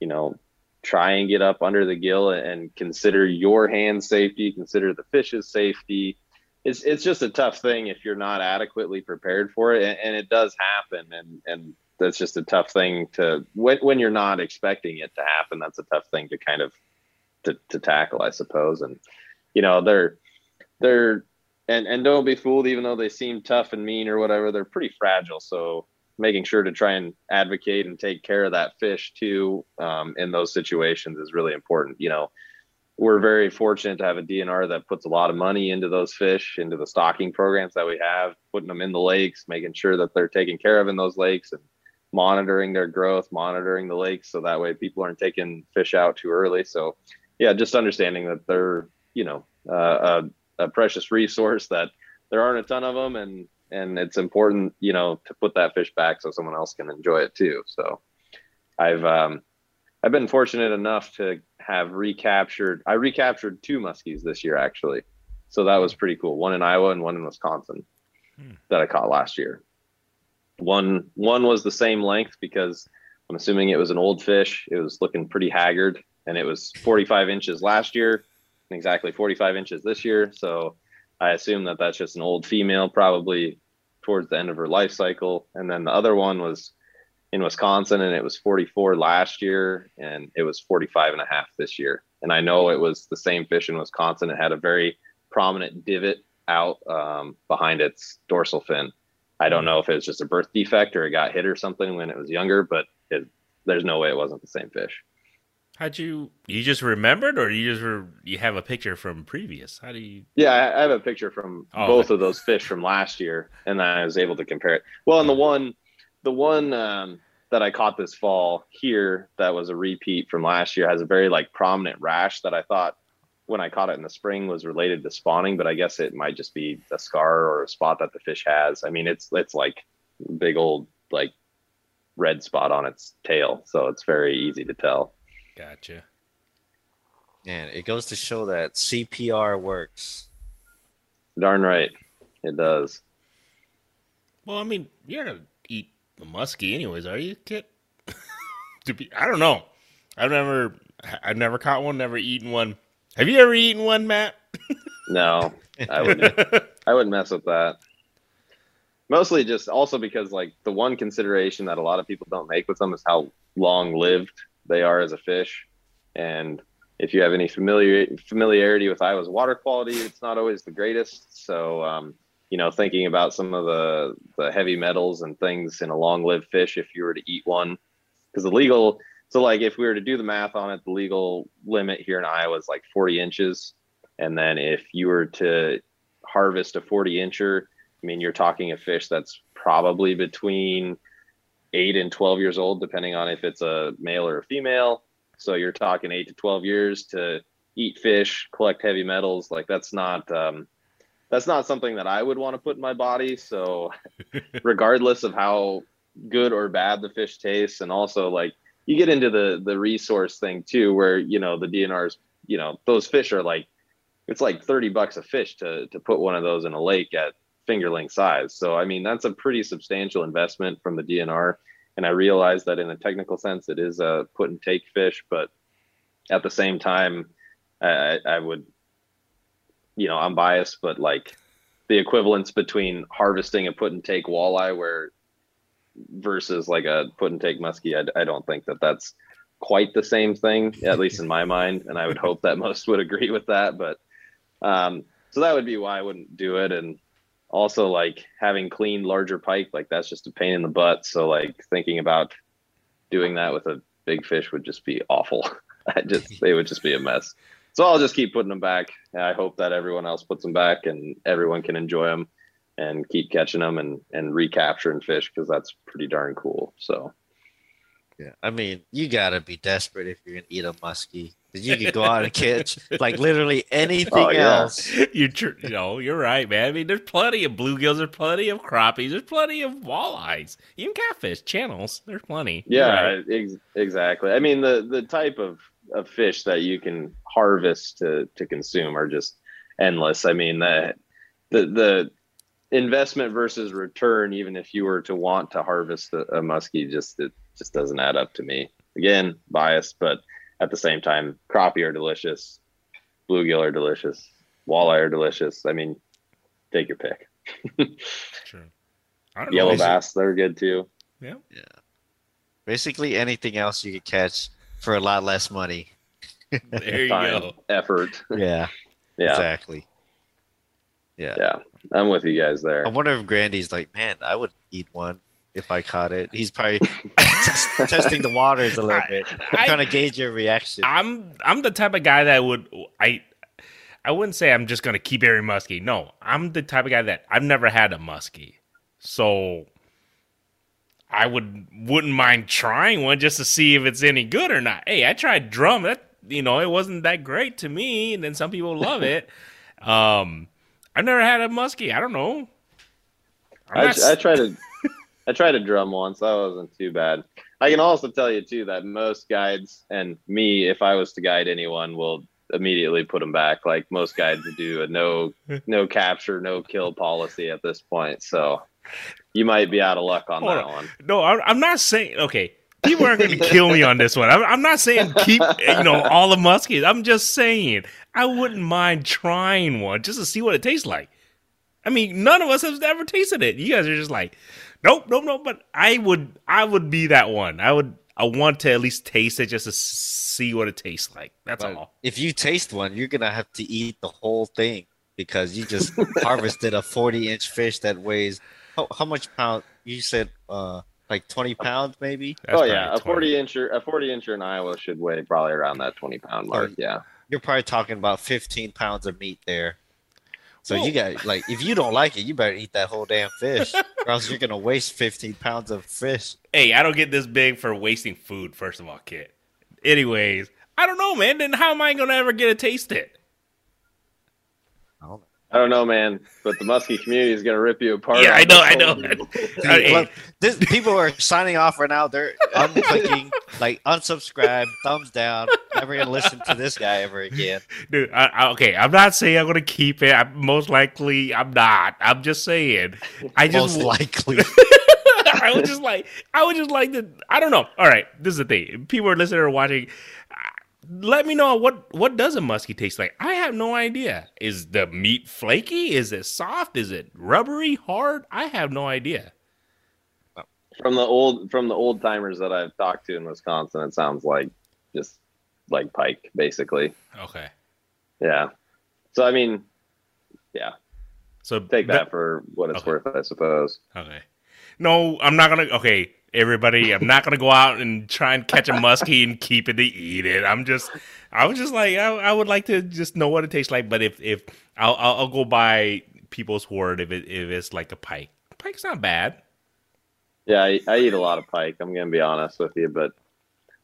you know, try and get up under the gill and consider your hand safety, consider the fish's safety it's it's just a tough thing if you're not adequately prepared for it, and, and it does happen, and and that's just a tough thing to when when you're not expecting it to happen. That's a tough thing to kind of to, to tackle, I suppose. And you know they're they're and and don't be fooled, even though they seem tough and mean or whatever, they're pretty fragile. So making sure to try and advocate and take care of that fish too um, in those situations is really important. You know, we're very fortunate to have a DNR that puts a lot of money into those fish, into the stocking programs that we have, putting them in the lakes, making sure that they're taken care of in those lakes and monitoring their growth, monitoring the lakes so that way people aren't taking fish out too early. So, yeah, just understanding that they're, you know, uh, a, a precious resource that there aren't a ton of them and and it's important, you know, to put that fish back so someone else can enjoy it too. So, I've um, I've been fortunate enough to have recaptured. I recaptured two muskies this year actually, so that was pretty cool. One in Iowa and one in Wisconsin hmm. that I caught last year. One one was the same length because I'm assuming it was an old fish. It was looking pretty haggard, and it was 45 inches last year, and exactly 45 inches this year. So I assume that that's just an old female, probably towards the end of her life cycle. And then the other one was in Wisconsin and it was 44 last year and it was 45 and a half this year. And I know it was the same fish in Wisconsin. It had a very prominent divot out um, behind its dorsal fin. I don't know if it was just a birth defect or it got hit or something when it was younger, but it, there's no way it wasn't the same fish. How'd you you just remembered, or you just re, you have a picture from previous? How do you? Yeah, I, I have a picture from oh, both okay. of those fish from last year, and I was able to compare it. Well, and the one the one um, that I caught this fall here that was a repeat from last year has a very like prominent rash that I thought when I caught it in the spring was related to spawning, but I guess it might just be a scar or a spot that the fish has. I mean, it's it's like big old like red spot on its tail, so it's very easy to tell. Gotcha. And it goes to show that CPR works. Darn right, it does. Well, I mean, you're gonna eat the muskie, anyways. Are you, Kit? to be, I don't know. I've never, I've never caught one, never eaten one. Have you ever eaten one, Matt? no, I wouldn't. I wouldn't mess with that. Mostly just also because like the one consideration that a lot of people don't make with them is how long lived they are as a fish, and if you have any familiar familiarity with Iowa's water quality, it's not always the greatest. So um, you know, thinking about some of the the heavy metals and things in a long-lived fish if you were to eat one, because the legal. So like if we were to do the math on it, the legal limit here in Iowa is like 40 inches, and then if you were to harvest a 40 incher, I mean you're talking a fish that's probably between eight and 12 years old, depending on if it's a male or a female. So you're talking eight to 12 years to eat fish, collect heavy metals. Like that's not um, that's not something that I would want to put in my body. So, regardless of how good or bad the fish tastes, and also like you get into the the resource thing too, where you know the DNRs, you know those fish are like it's like thirty bucks a fish to to put one of those in a lake at fingerling size. So I mean that's a pretty substantial investment from the DNR. And I realize that in a technical sense, it is a put and take fish, but at the same time, I, I would you know, I'm biased, but like the equivalence between harvesting a put and take walleye where versus like a put and take muskie, I, I don't think that that's quite the same thing, at least in my mind. And I would hope that most would agree with that. But um, so that would be why I wouldn't do it. And also like having clean larger pike, like that's just a pain in the butt. So like thinking about doing that with a big fish would just be awful. I just they would just be a mess. So I'll just keep putting them back. I hope that everyone else puts them back and everyone can enjoy them and keep catching them and and recapturing fish because that's pretty darn cool. So Yeah, I mean, you gotta be desperate if you're gonna eat a muskie. 'Cause you could go out and catch like literally anything Oh, yeah. else. you're tr- you know you're right, man. I mean, there's plenty of bluegills, there's plenty of crappies, there's plenty of walleyes, even catfish, channels. There's plenty. Yeah, right. ex- exactly. I mean the the type of of fish that you can harvest to to consume are just endless. I mean the the the investment versus return, even if you were to want to harvest a, a muskie, just it just doesn't add up to me. Again, biased, but at the same time, crappie are delicious, bluegill are delicious, walleye are delicious. I mean, take your pick. True. I don't know, Yellow is it- bass, they're good too. Yeah. Yeah. Basically anything else you could catch for a lot less money. There you Time, go. effort. Yeah, Yeah, exactly. Yeah. yeah. I'm with you guys there. I wonder if Grandy's like, man, I would eat one if I caught it. He's probably test- testing the waters a little I- bit, I- trying to gauge your reaction. I'm I'm the type of guy that would I I wouldn't say I'm just gonna keep every muskie. No, I'm the type of guy that I've never had a muskie, so I would wouldn't mind trying one just to see if it's any good or not. Hey, I tried drum. That you know it wasn't that great to me, and then some people love it. Um, I've never had a muskie. I don't know. I'm I, not tried to I tried a drum once. That wasn't too bad. I can also tell you too that most guides and me, if I was to guide anyone, will immediately put them back. Like most guides do a no no capture, no kill policy at this point. So you might be out of luck on Hold that on. one. No, I'm, I'm not saying. Okay, people aren't going to kill me on this one. I'm, I'm not saying keep you know all the muskies. I'm just saying I wouldn't mind trying one just to see what it tastes like. I mean, none of us have ever tasted it. You guys are just like, nope, nope, nope. But I would, I would be that one. I would, I want to at least taste it just to see what it tastes like. That's But all. if you taste one, you're gonna have to eat the whole thing because you just harvested a 40 inch fish that weighs how, how much pound? You said uh like 20 pounds, maybe. That's oh yeah, probably a forty incher a forty incher in Iowa should weigh probably around that twenty pound mark. Oh, Yeah. You're probably talking about 15 pounds of meat there. So you got like if you don't like it, you better eat that whole damn fish, or else you're gonna waste 15 pounds of fish. Hey, I don't get this big for wasting food. First of all, kid. Anyways, I don't know, man. Then how am I to ever get to taste it? I don't know. I don't know, man, but the muskie community is gonna rip you apart. Yeah, I know, I know. whole- Hey, this, people are signing off right now. They're unclicking, like unsubscribe, thumbs down. Never gonna listen to this guy ever again. Dude, I, I, okay, I'm not saying I'm gonna keep it. I'm, most likely, I'm not. I'm just saying. I just, Most likely. I would just like, I would just like to. I don't know. All right, this is the thing. People are listening or watching. Let me know what what does a muskie taste like. I have no idea. Is the meat flaky? Is it soft? Is it rubbery, hard? I have no idea. from the old from the old timers that I've talked to in Wisconsin, it sounds like just like pike, basically. Okay, Yeah. So I mean, yeah, so take that for what it's Okay. worth, I suppose. Okay. No, I'm not gonna. Okay, everybody, I'm not gonna go out and try and catch a muskie and keep it to eat it. I'm just, I was just like, I, I would like to just know what it tastes like. But if if I'll I'll, I'll go by people's word if it if it's like a pike. Pike's not bad. Yeah, I, I eat a lot of pike. I'm gonna be honest with you, but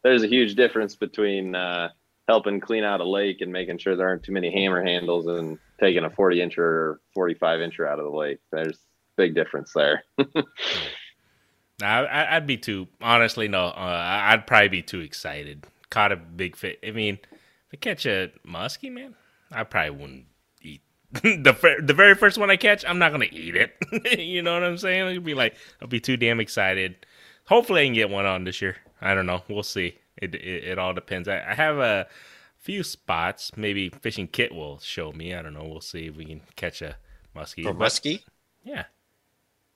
there's a huge difference between uh, helping clean out a lake and making sure there aren't too many hammer handles and taking a 40 incher or 45 incher out of the lake. There's big difference there. I, I I'd be too honestly. No, uh, I'd probably be too excited. Caught a big fish. I mean, if I catch a muskie, man, I probably wouldn't eat the fir- the very first one I catch. I'm not gonna eat it. you know what I'm saying? It'd be like I'll be too damn excited. Hopefully, I can get one on this year. I don't know. We'll see. It it, it all depends. I, I have a few spots. Maybe fishing kit will show me. I don't know. We'll see if we can catch a muskie. But- muskie? Yeah,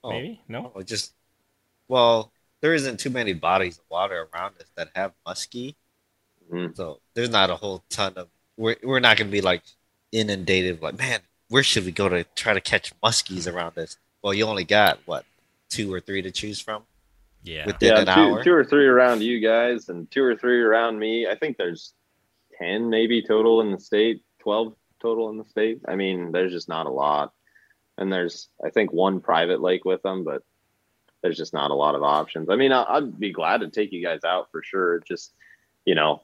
Oh, maybe. No. oh, just well, there isn't too many bodies of water around us that have muskie, Mhm. so there's not a whole ton of. We're we're not gonna be like inundated. Like, man, where should we go to try to catch muskies around us? Well, you only got what two or three to choose from Yeah. within yeah, an two, hour. two or three around you guys and two or three around me. I think there's 10 maybe total in the state, 12 total in the state. I mean, there's just not a lot. And there's, I think, one private lake with them, but there's just not a lot of options. I mean, I'd be glad to take you guys out for sure. Just, you know,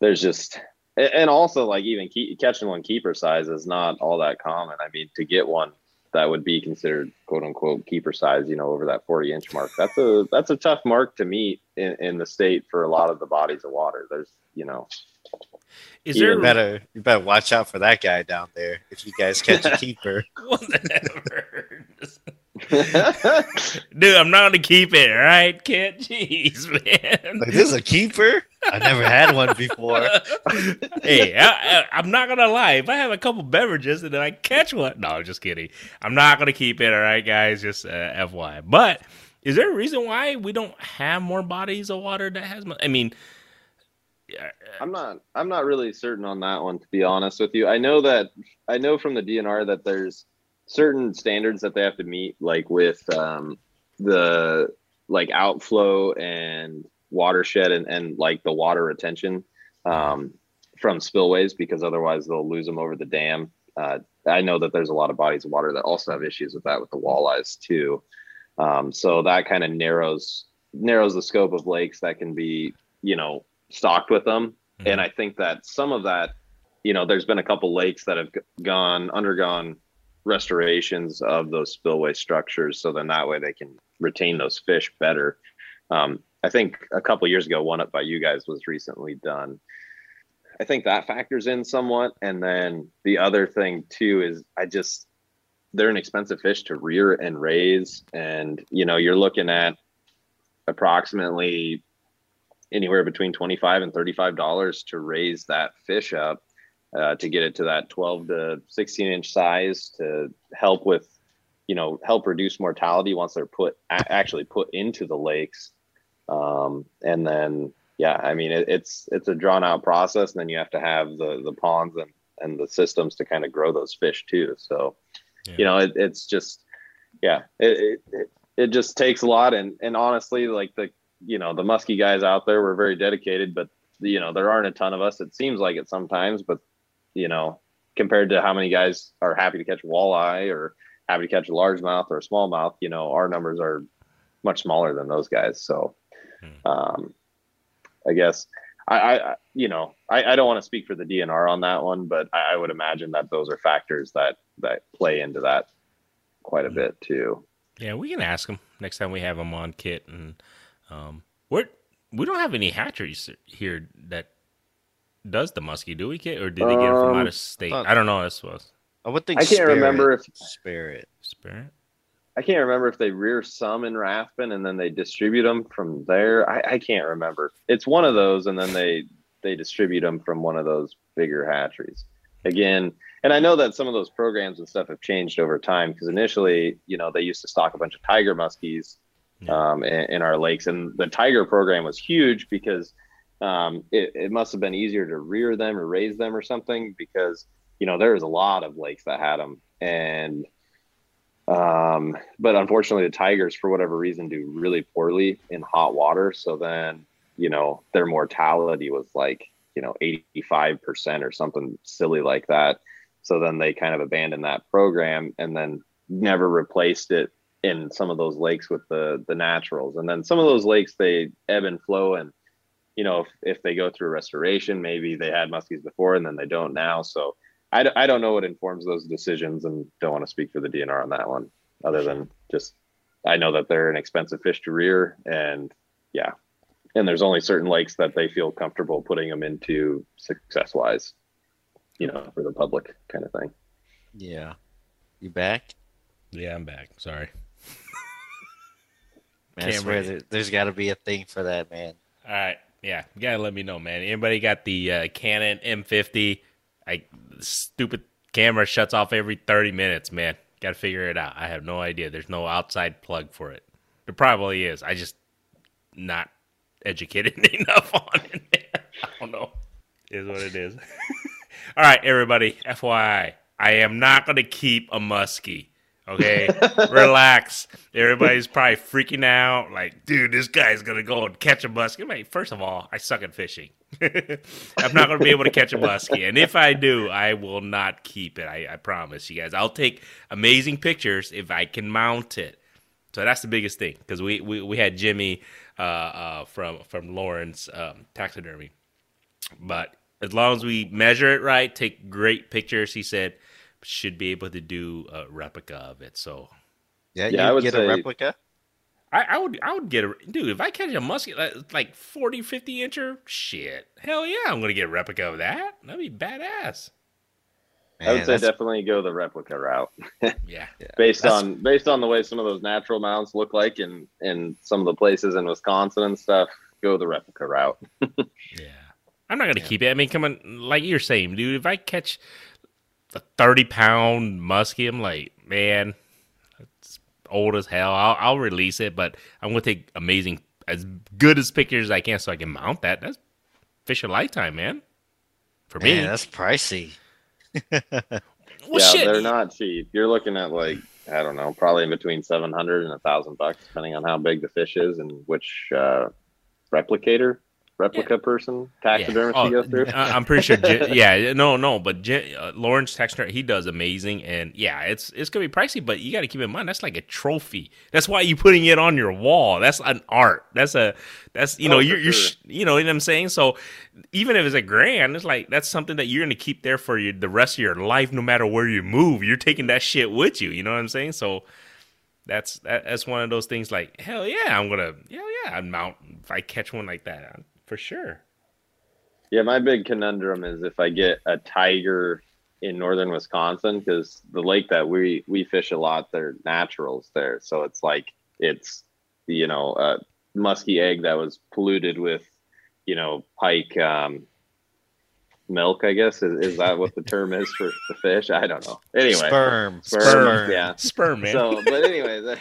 there's just, and also like even keep, catching one keeper size is not all that common. I mean, to get one that would be considered quote unquote keeper size, you know, over that 40 inch mark. That's a that's a tough mark to meet in, in the state for a lot of the bodies of water. There's, you know, is there you better you better watch out for that guy down there if you guys catch a keeper. Dude, I'm not gonna keep it, all right, kid? Jeez, man. Like, this is a keeper? I never had one before. hey, I, am not gonna lie. If I have a couple beverages and then I catch one, no, just kidding. I'm not gonna keep it, all right, guys. Just uh, FY. But is there a reason why we don't have more bodies of water that has? I mean, I'm not. I'm not really certain on that one, to be honest with you. I know that I know from the DNR that there's certain standards that they have to meet, like with um, the like outflow and watershed and, and like the water retention um, from spillways because otherwise they'll lose them over the dam. Uh, I know that there's a lot of bodies of water that also have issues with that with the walleyes too. Um, so that kind of narrows narrows the scope of lakes that can be you know stocked with them. Mm-hmm. And I think that some of that, you know, there's been a couple lakes that have gone undergone restorations of those spillway structures, so then that way they can retain those fish better. Um, I think a couple years ago, one up by you guys was recently done. I think that factors in somewhat. And then the other thing too is I just they're an expensive fish to rear and raise, and you know you're looking at approximately anywhere between 25 and 35 dollars to raise that fish up uh, to get it to that 12 to 16 inch size to help with you know help reduce mortality once they're put actually put into the lakes. Um, and then yeah i mean it, it's it's a drawn out process and then you have to have the the ponds and and the systems to kind of grow those fish too. So yeah. you know it, it's just yeah it, it it just takes a lot. And and honestly like the you know the muskie guys out there were very dedicated but you know there aren't a ton of us it seems like it sometimes but you know compared to how many guys are happy to catch walleye or happy to catch a largemouth or a smallmouth you know our numbers are much smaller than those guys so hmm. um i guess I, I you know I, I don't want to speak for the dnr on that one but I, I would imagine that those are factors that that play into that quite a hmm. bit too yeah we can ask them next time we have them on kit and um, we're we don't have any hatcheries here that does the muskie, do we? Get or did they get it from out of um, state? I don't know. This was. I would think. I can't Spirit, remember if Spirit. Spirit. I can't remember if they rear some in Rathbun and then they distribute them from there. I, I can't remember. It's one of those, and then they they distribute them from one of those bigger hatcheries. Again, and I know that some of those programs and stuff have changed over time because initially, you know, they used to stock a bunch of tiger muskies um, in, in, our lakes. And the tiger program was huge because um, it, it must have been easier to rear them or raise them or something because you know there was a lot of lakes that had them and um, but unfortunately the tigers for whatever reason do really poorly in hot water. So then you know their mortality was like you know 85% or something silly like that. So then they kind of abandoned that program and then never replaced it in some of those lakes with the the naturals. And then some of those lakes they ebb and flow and you know if, if they go through restoration maybe they had muskies before and then they don't now. So I, I don't know what informs those decisions and don't want to speak for the dnr on that one other than just i know that they're an expensive fish to rear and yeah. And there's only certain lakes that they feel comfortable putting them into success wise you know for the public kind of thing. Yeah. You back? Yeah i'm back. Sorry. Man, I swear there, has got to be a thing for that, man. All right, yeah, you gotta let me know, man. Anybody got the uh, Canon M50? I stupid camera shuts off every thirty minutes, man. Got to figure it out. I have no idea. There's no outside plug for it. There probably is. I just not educated enough on it. I don't know. Is what it is. All right, everybody. FYI, I am not to keep a muskie. Okay, relax. Everybody's probably freaking out. Like, dude, this guy's gonna go and catch a muskie. Like, first of all, I suck at fishing. I'm not gonna be able to catch a muskie, and if I do, I will not keep it. I, I promise you guys. I'll take amazing pictures if I can mount it. So that's the biggest thing because we, we we had Jimmy uh, uh, from from Lawrence um, Taxidermy, but as long as we measure it right, take great pictures, he said should be able to do a replica of it. So Yeah, Yeah, I would get say- a replica. I, I would I would get a dude if I catch a muskie like, uh, like 40, 50 incher, shit, hell yeah, I'm gonna get a replica of that. That'd be badass. I would say that's- definitely go the replica route Yeah, based That's- on based on the way some of those natural mounts look like in in some of the places in Wisconsin and stuff. Go the replica route. yeah. I'm not gonna Yeah. keep it. I mean, come on, like you're saying, dude. If I catch a 30 pound muskie, I'm like, man, it's old as hell. I'll, I'll release it, but I'm gonna take amazing, as good as pictures as I can, so I can mount that. That's fish a lifetime, man. For me, Man, that's pricey. well, yeah, shit. they're not cheap. You're looking at like I don't know, probably in between seven hundred and a thousand bucks, depending on how big the fish is and which uh, replicator, replica person, taxidermist Oh, you go through. I- I'm pretty sure. Jen, yeah, no, no, but Jen, uh, Lawrence Texner, he does amazing, and yeah, it's it's gonna be pricey, but you got to keep in mind that's like a trophy. That's why you putting it on your wall. That's an art. That's a that's you know Oh, you're, you're sure. you know what I'm saying. So even if it's a grand, it's like that's something that you're gonna keep there for you the rest of your life, no matter where you move. You're taking that shit with you. You know what I'm saying? So. That's that, that's one of those things. Like hell yeah, I'm gonna hell yeah, I'd mount if I catch one like that for sure. Yeah, my big conundrum is if I get a tiger in northern Wisconsin, because the lake that we we fish a lot, they're naturals there. So it's like it's you know a musky egg that was polluted with you know pike um, milk. I guess is, is that what the term is for the fish? I don't know. Anyway, Sperm. Sperm, Sperm. yeah. Sperm man. So, but anyway, they're,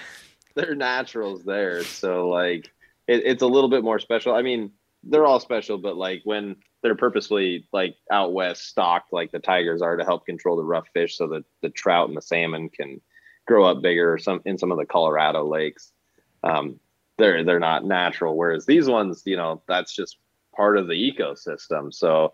they're naturals there. So, like, it, it's a little bit more special. I mean, they're all special, but like when they're purposely like out west stocked, like the tigers are, to help control the rough fish, so that the trout and the salmon can grow up bigger. Some in some of the Colorado lakes, um, they're they're not natural. Whereas these ones, you know, that's just part of the ecosystem. So,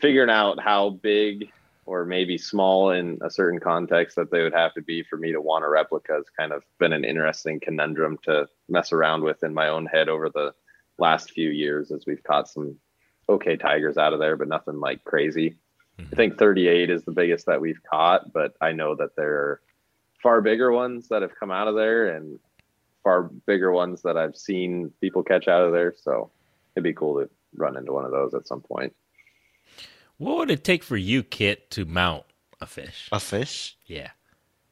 figuring out how big or maybe small in a certain context that they would have to be for me to want a replica has kind of been an interesting conundrum to mess around with in my own head over the last few years as we've caught some okay tigers out of there, but nothing like crazy. Mm-hmm. I think 38 is the biggest that we've caught, but I know that there are far bigger ones that have come out of there and far bigger ones that I've seen people catch out of there. So it'd be cool to run into one of those at some point. What would it take for you, Kit, to mount a fish? A fish? Yeah.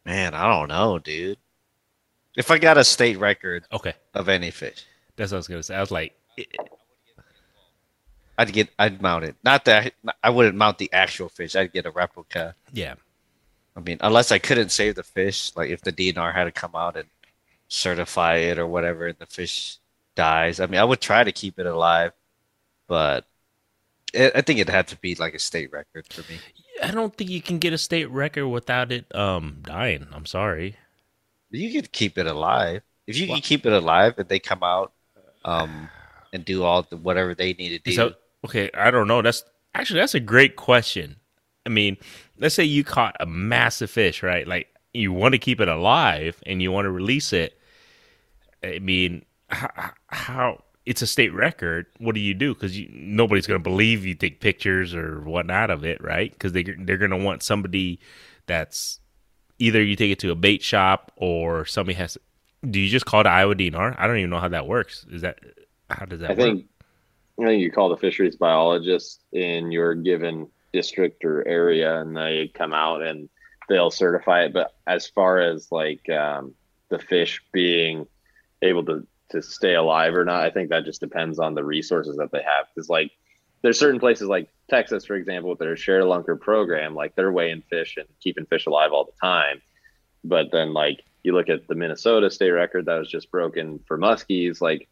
Man, I don't know, dude. If I got a state record Okay. of any fish, That's what I was gonna say. I was like, eh, I'd get, I'd mount it. Not that I wouldn't mount the actual fish. I'd get a replica. yeah, I mean, unless I couldn't save the fish, like if the DNR had to come out and certify it or whatever, and the fish dies. I mean, I would try to keep it alive, but it, I think it had to be like a state record for me. I don't think you can get a state record without it um dying. I'm sorry. You could keep it alive if you Well- can keep it alive and they come out, um, and do all the whatever they need to do. So okay, I don't know. That's actually that's a great question. I mean, let's say you caught a massive fish, right? Like you want to keep it alive and you want to release it. I mean, how, how it's a state record. What do you do? Because nobody's going to believe you take pictures or whatnot of it, right? Because they they're going to want somebody that's either you take it to a bait shop or somebody has. Do you just call it Iowa DNR? I don't even know how that works. Is that how does that I work? think I think you call the fisheries biologist in your given district or area, and they come out and they'll certify it. But as far as like um, the fish being able to to stay alive or not, I think that just depends on the resources that they have. Because like there's certain places like Texas, for example, with their ShareLunker program, like they're weighing fish and keeping fish alive all the time. But then like you look at the Minnesota state record that was just broken for muskies, like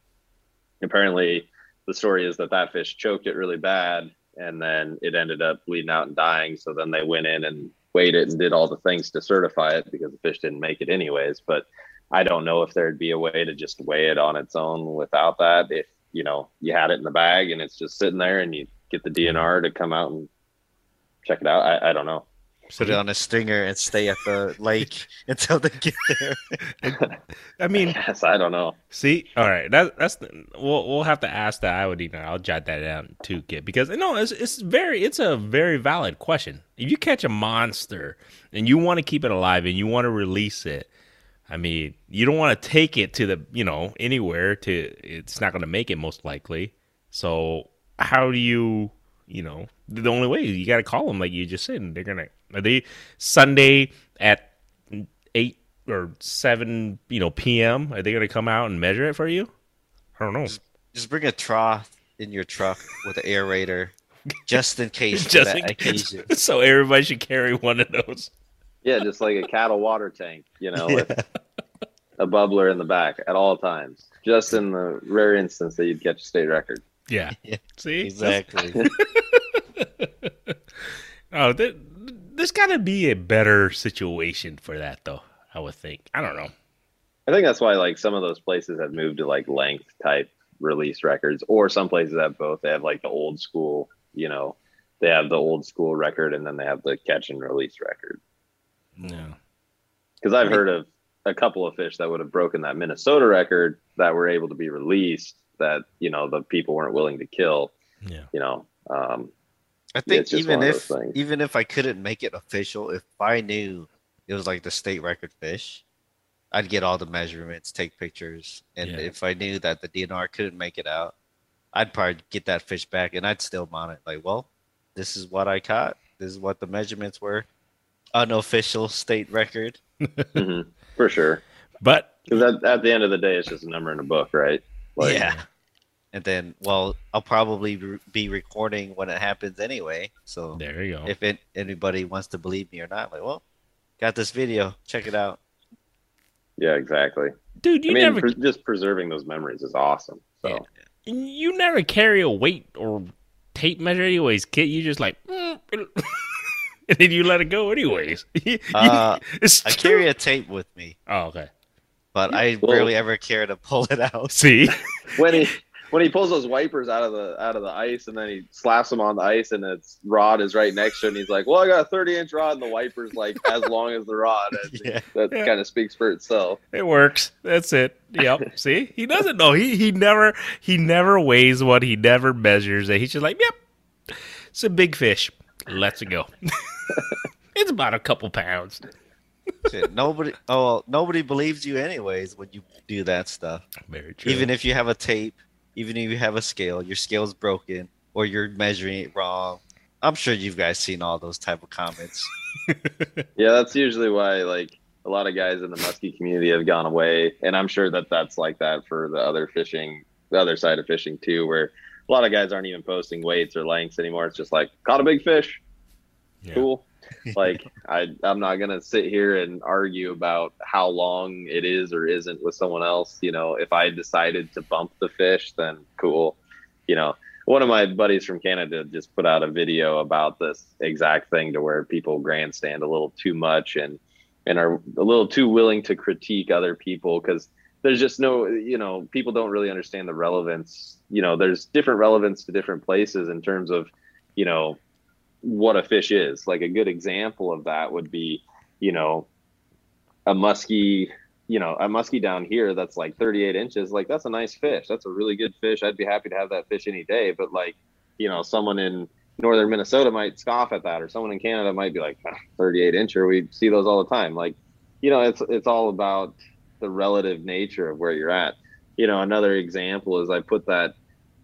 apparently the story is that that fish choked it really bad and then it ended up bleeding out and dying so then they went in and weighed it and did all the things to certify it because the fish didn't make it anyways. But I don't know if there'd be a way to just weigh it on its own without that. If you know you had it in the bag and it's just sitting there, and you get the DNR to come out and check it out. I, I don't know. Put it on a stinger and stay at the lake until they get there. I mean, Yes, I don't know. See, all right, that, that's the, we'll we'll have to ask that. I would even I'll jot that down too, kid, because no, it's it's very it's a very valid question. If you catch a monster and you want to keep it alive and you want to release it, I mean, you don't want to take it to the you know anywhere to it's not going to make it most likely. So how do you you know the only way you got to call them like you just said. And they're gonna are they Sunday at eight or seven you know p.m. Are they gonna come out and measure it for you? I don't know. Just bring a trough in your truck with an aerator, just in case. Just that in occasion. so everybody should carry one of those. Yeah, just like a cattle water tank, you know, with a bubbler in the back at all times, just in the rare instance that you'd catch a state record. Yeah. Yeah, See Exactly. Oh, there, there's got to be a better situation for that, though. I would think. I don't know. I think that's why like some of those places have moved to like length type release records, or some places have both. They have like the old school, you know, they have the old school record, and then they have the catch and release record. No. Because I've heard of a couple of fish that would have broken that Minnesota record that were able to be released that you know the people weren't willing to kill. Yeah. You know, um, I think it's just even if even if I couldn't make it official, if I knew it was like the state record fish, I'd get all the measurements, take pictures, and Yeah. if I knew that the DNR couldn't make it out, I'd probably get that fish back, and I'd still mount it. Like, well, this is what I caught. This is what the measurements were. Unofficial state record. mhm, for sure. But Because at, at the end of the day, it's just a number in a book, right? yeah. And then, well, I'll probably re- be recording when it happens anyway. So there you go. if it, anybody wants to believe me or not, like, well, got this video, check it out. Yeah, exactly. Dude, you I mean, never pre- just preserving those memories is awesome. So Yeah. you never carry a weight or tape measure anyways, kid. You just like mm, and then you let it go anyways. Uh, it's I carry a tape with me, Oh, okay. but I Well- rarely ever care to pull it out. See? when he when he pulls those wipers out of the out of the ice and then he slaps them on the ice and its rod is right next to him, he's like, "Well, I got a 30 inch rod and the wipers like as long as the rod." And Yeah. that Yeah. kind of speaks for itself. It works. That's it. Yep. See? He doesn't know. He he never he never weighs what he never measures it. He's just like, Yep. It's a big fish. Let's go. it's about a couple pounds. Shit, nobody, oh, well, nobody believes you anyways when you do that stuff. Very true. Even if you have a tape, even if you have a scale, your scale's broken or you're measuring it wrong. I'm sure you've guys seen all those type of comments. Yeah, that's usually why like a lot of guys in the muskie community have gone away, and I'm sure that that's like that for the other fishing, the other side of fishing too, where a lot of guys aren't even posting weights or lengths anymore. It's just like caught a big fish, Yeah. cool. like I, I'm not gonna sit here and argue about how long it is or isn't with someone else. You know, if I decided to bump the fish, then cool. You know, one of my buddies from Canada just put out a video about this exact thing to where people grandstand a little too much and and are a little too willing to critique other people because there's just no you know people don't really understand the relevance you know there's different relevance to different places in terms of you know what a fish is. Like a good example of that would be you know a muskie you know a muskie down here that's like 38 inches like that's a nice fish. That's a really good fish. I'd be happy to have that fish any day. But like you know someone in northern minnesota might scoff at that or someone in canada might be like "Ah, 38 incher we see those all the time. Like you know it's it's all about the relative nature of where you're at. You know another example is i put that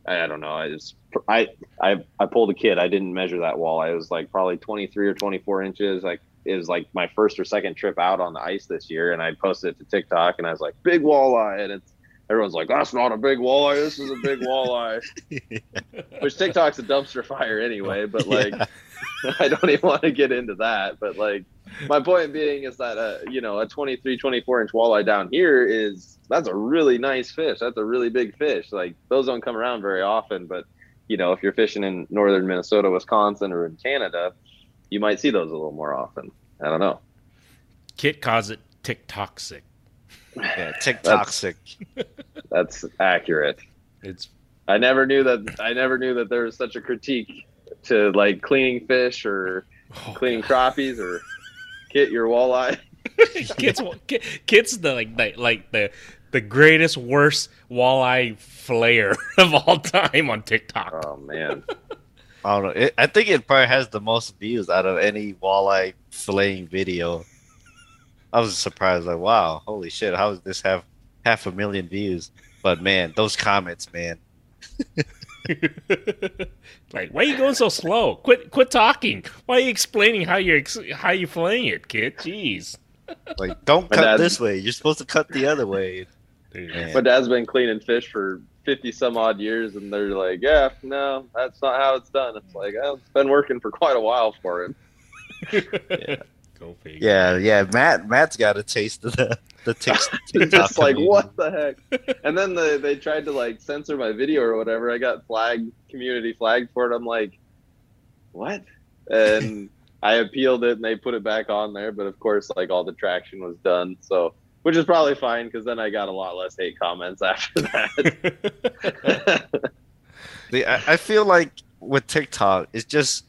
i don't know. I just i i, I pulled a kid. I didn't measure that wall. I was like probably 23 or 24 inches. Like it was like my first or second trip out on the ice this year and i posted it to tiktok and i was like big walleye and it's everyone's like that's not a big walleye. This is a big walleye. Which tiktok's a dumpster fire anyway but like i don't even want to get into that but like my point being is that uh, you know a 23 24 inch walleye down here is that's a really nice fish that's a really big fish like those don't come around very often but you know if you're fishing in northern minnesota wisconsin or in canada you might see those a little more often. I don't know. Kit calls it TikTok sick. Yeah, TikTok sick. That's accurate. It's I never knew that. I never knew that there was such a critique to like cleaning fish or oh, cleaning crappies or get your walleye. Kit's Kit's the like the, like the the greatest worst walleye flayer of all time on TikTok. Oh man, I don't know. It, I think it probably has the most views out of any walleye filleting video. I was surprised, like, wow, holy shit, how does this have half a million views? But man, those comments, man. like, why are you going so slow? Quit, quit talking. Why are you explaining how you're ex- how you flaying it, kid? Jeez. Like, don't My cut this way. You're supposed to cut the other way. Dude, Man. my dad's been cleaning fish for fifty some odd years, and they're like, "Yeah, no, that's not how it's done." It's like, oh, it's been working for quite a while for him. Go figure. Yeah, yeah. Matt, Matt's got a taste of the the TikTok. it's like community. what the heck and then the, they tried to like censor my video or whatever i got flagged community flagged for it i'm like what and i appealed it and they put it back on there but of course like all the traction was done so which is probably fine because then i got a lot less hate comments after that The- I, I feel like with TikTok, it's just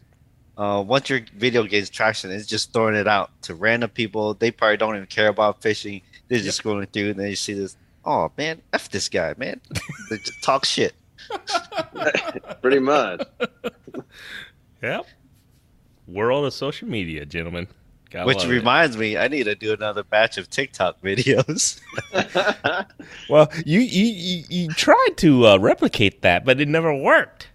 uh, once your video gains traction, it's just throwing it out to random people. They probably don't even care about fishing. They're just scrolling through, and then you see this. Oh man, f this guy, man. they just talk shit. pretty much Yep. World of social media, gentlemen. Gotta Which love it. reminds me, I need to do another batch of TikTok videos. Well, you you you, you tried to uh, replicate that, but it never worked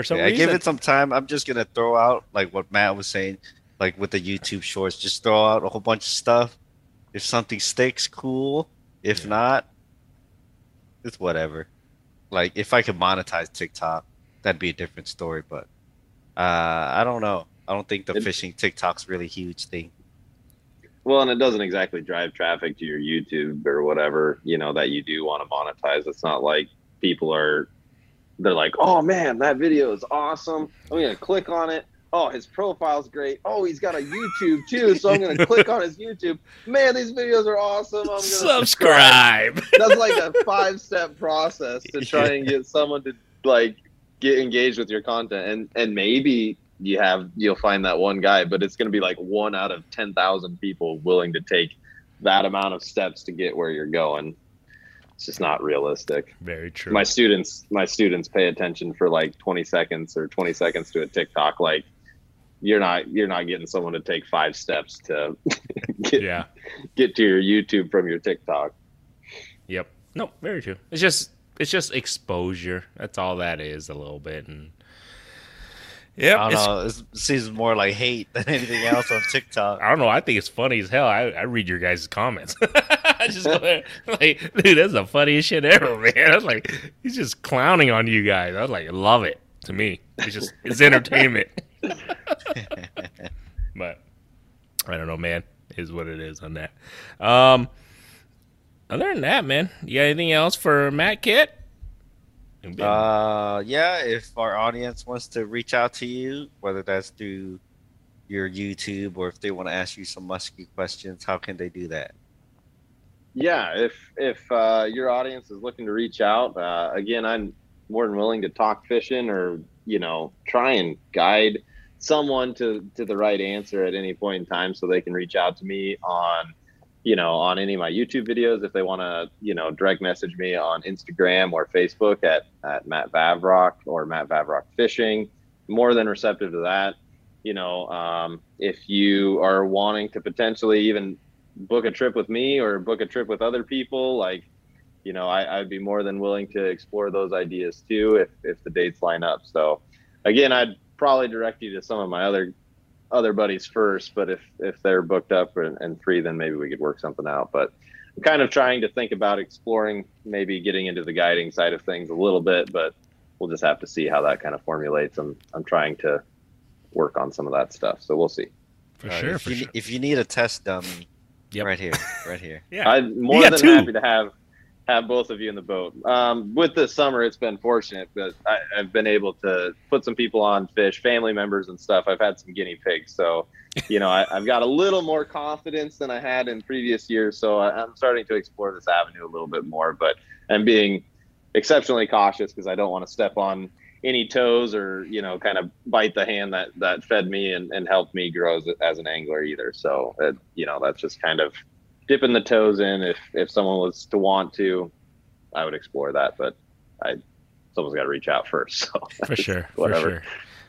for some Yeah, I give it some time. I'm just gonna throw out like what Matt was saying, like with the YouTube Shorts. Just throw out a whole bunch of stuff. If something sticks, cool. If Yeah. not, it's whatever. Like if I could monetize TikTok, that'd be a different story. But uh, I don't know. I don't think the It- fishing TikTok's really huge thing. well and it doesn't exactly drive traffic to your youtube or whatever you know that you do want to monetize it's not like people are they're like oh man that video is awesome. I'm gonna click on it. Oh his profile's great. Oh he's got a youtube too so i'm gonna click on his youtube. Man these videos are awesome. I'm gonna Subscribe. that's like a five step process to try and get someone to like get engaged with your content and and maybe you have you'll find that one guy but it's going to be like one out of 10,000 people willing to take that amount of steps to get where you're going it's just not realistic Very true. my students my students pay attention for like 20 seconds or 20 seconds to a TikTok like you're not you're not getting someone to take five steps to get, yeah. get to your YouTube from your TikTok Yep. No, very true. It's just it's just exposure. That's all that is a little bit and yeah, I don't know. It seems more like hate than anything else on TikTok. I don't know. I think it's funny as hell. I, I read your guys' comments. I just go there, like, dude, that's the funniest shit ever, man. I was like, he's just clowning on you guys. I was like, love it. To me, it's just it's entertainment. but I don't know, man. Is what it is on that. Um, other than that, man, you got anything else for Matt Kit? Uh, yeah, if our audience wants to reach out to you, whether that's through your YouTube or if they want to ask you some musky questions, how can they do that? Yeah, if if uh, your audience is looking to reach out, uh, again, I'm more than willing to talk fishing or you know try and guide someone to to the right answer at any point in time, so they can reach out to me on you know on any of my YouTube videos if they want to you know direct message me on Instagram or Facebook at at Matt Vavrock or Matt Vavrock Fishing. More than receptive to that. You know, um, if you are wanting to potentially even book a trip with me or book a trip with other people like you know I, i'd be more than willing to explore those ideas too if, if the dates line up so again i'd probably direct you to some of my other other buddies first but if if they're booked up and, and free then maybe we could work something out but i'm kind of trying to think about exploring maybe getting into the guiding side of things a little bit but we'll just have to see how that kind of formulates i'm i'm trying to work on some of that stuff so we'll see for Uh, sure, if for you, sure. If you need a test dummy, Yep. right here, right here. Yeah, I'm more than two. happy to have have both of you in the boat. Um, with this summer, it's been fortunate, but I, have been able to put some people on fish, family members and stuff. I've had some guinea pigs, so you know I, have got a little more confidence than I had in previous years. So I, am starting to explore this avenue a little bit more, but I'm being exceptionally cautious because I don't want to step on any toes or you know kind of bite the hand that that fed me and, and helped me grow as, as an angler either. So it, you know that's just kind of dipping the toes in if if someone was to want to i would explore that but i someone's got to reach out first so for sure whatever. for sure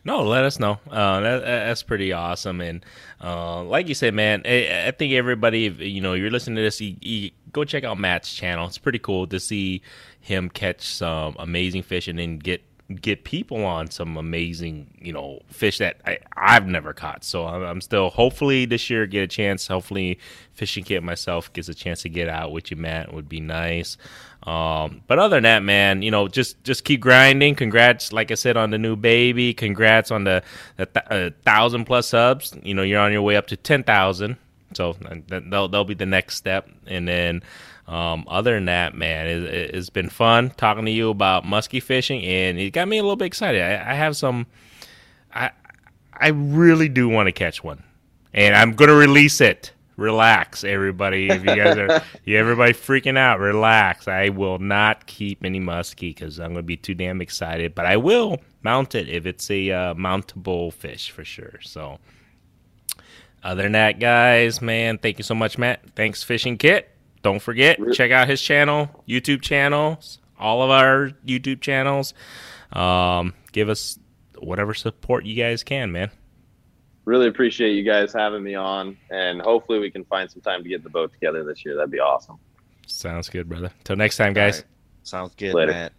no, let us know. Uh, that, that's pretty awesome, and uh, like you said, man, I, I, think everybody, you know, you're listening to this, you, you, go check out Matt's channel. It's pretty cool to see him catch some amazing fish and then get get people on some amazing, you know, fish that I, I've never caught. So I'm, I'm still hopefully this year get a chance. Hopefully, fishing kit myself gets a chance to get out with you, Matt. Would be nice. Um, but other than that, man, you know, just just keep grinding. Congrats, like I said, on the new baby. Congrats on the, the th- uh, thousand plus subs. You know, you're on your way up to ten thousand. So uh, that, that'll, that'll be the next step, and then um, other than that, man, it, has been fun talking to you about muskie fishing, and it got me a little bit excited. I, I have some, I I really do want to catch one, and I'm gonna release it. Relax, everybody. If you guys are, you everybody freaking out, relax. I will not keep any muskie because I'm gonna be too damn excited, but I will mount it if it's a uh, mountable fish for sure. So. Other than that, guys, man, thank you so much, Matt. Thanks, Fishing Kit. Don't forget, check out his channel, YouTube channels, all of our YouTube channels. Um, give us whatever support you guys can, man. Really appreciate you guys having me on, and hopefully we can find some time to get the boat together this year. That'd be awesome. Sounds good, brother. Till next time, guys. Right. Sounds good, Later. Matt.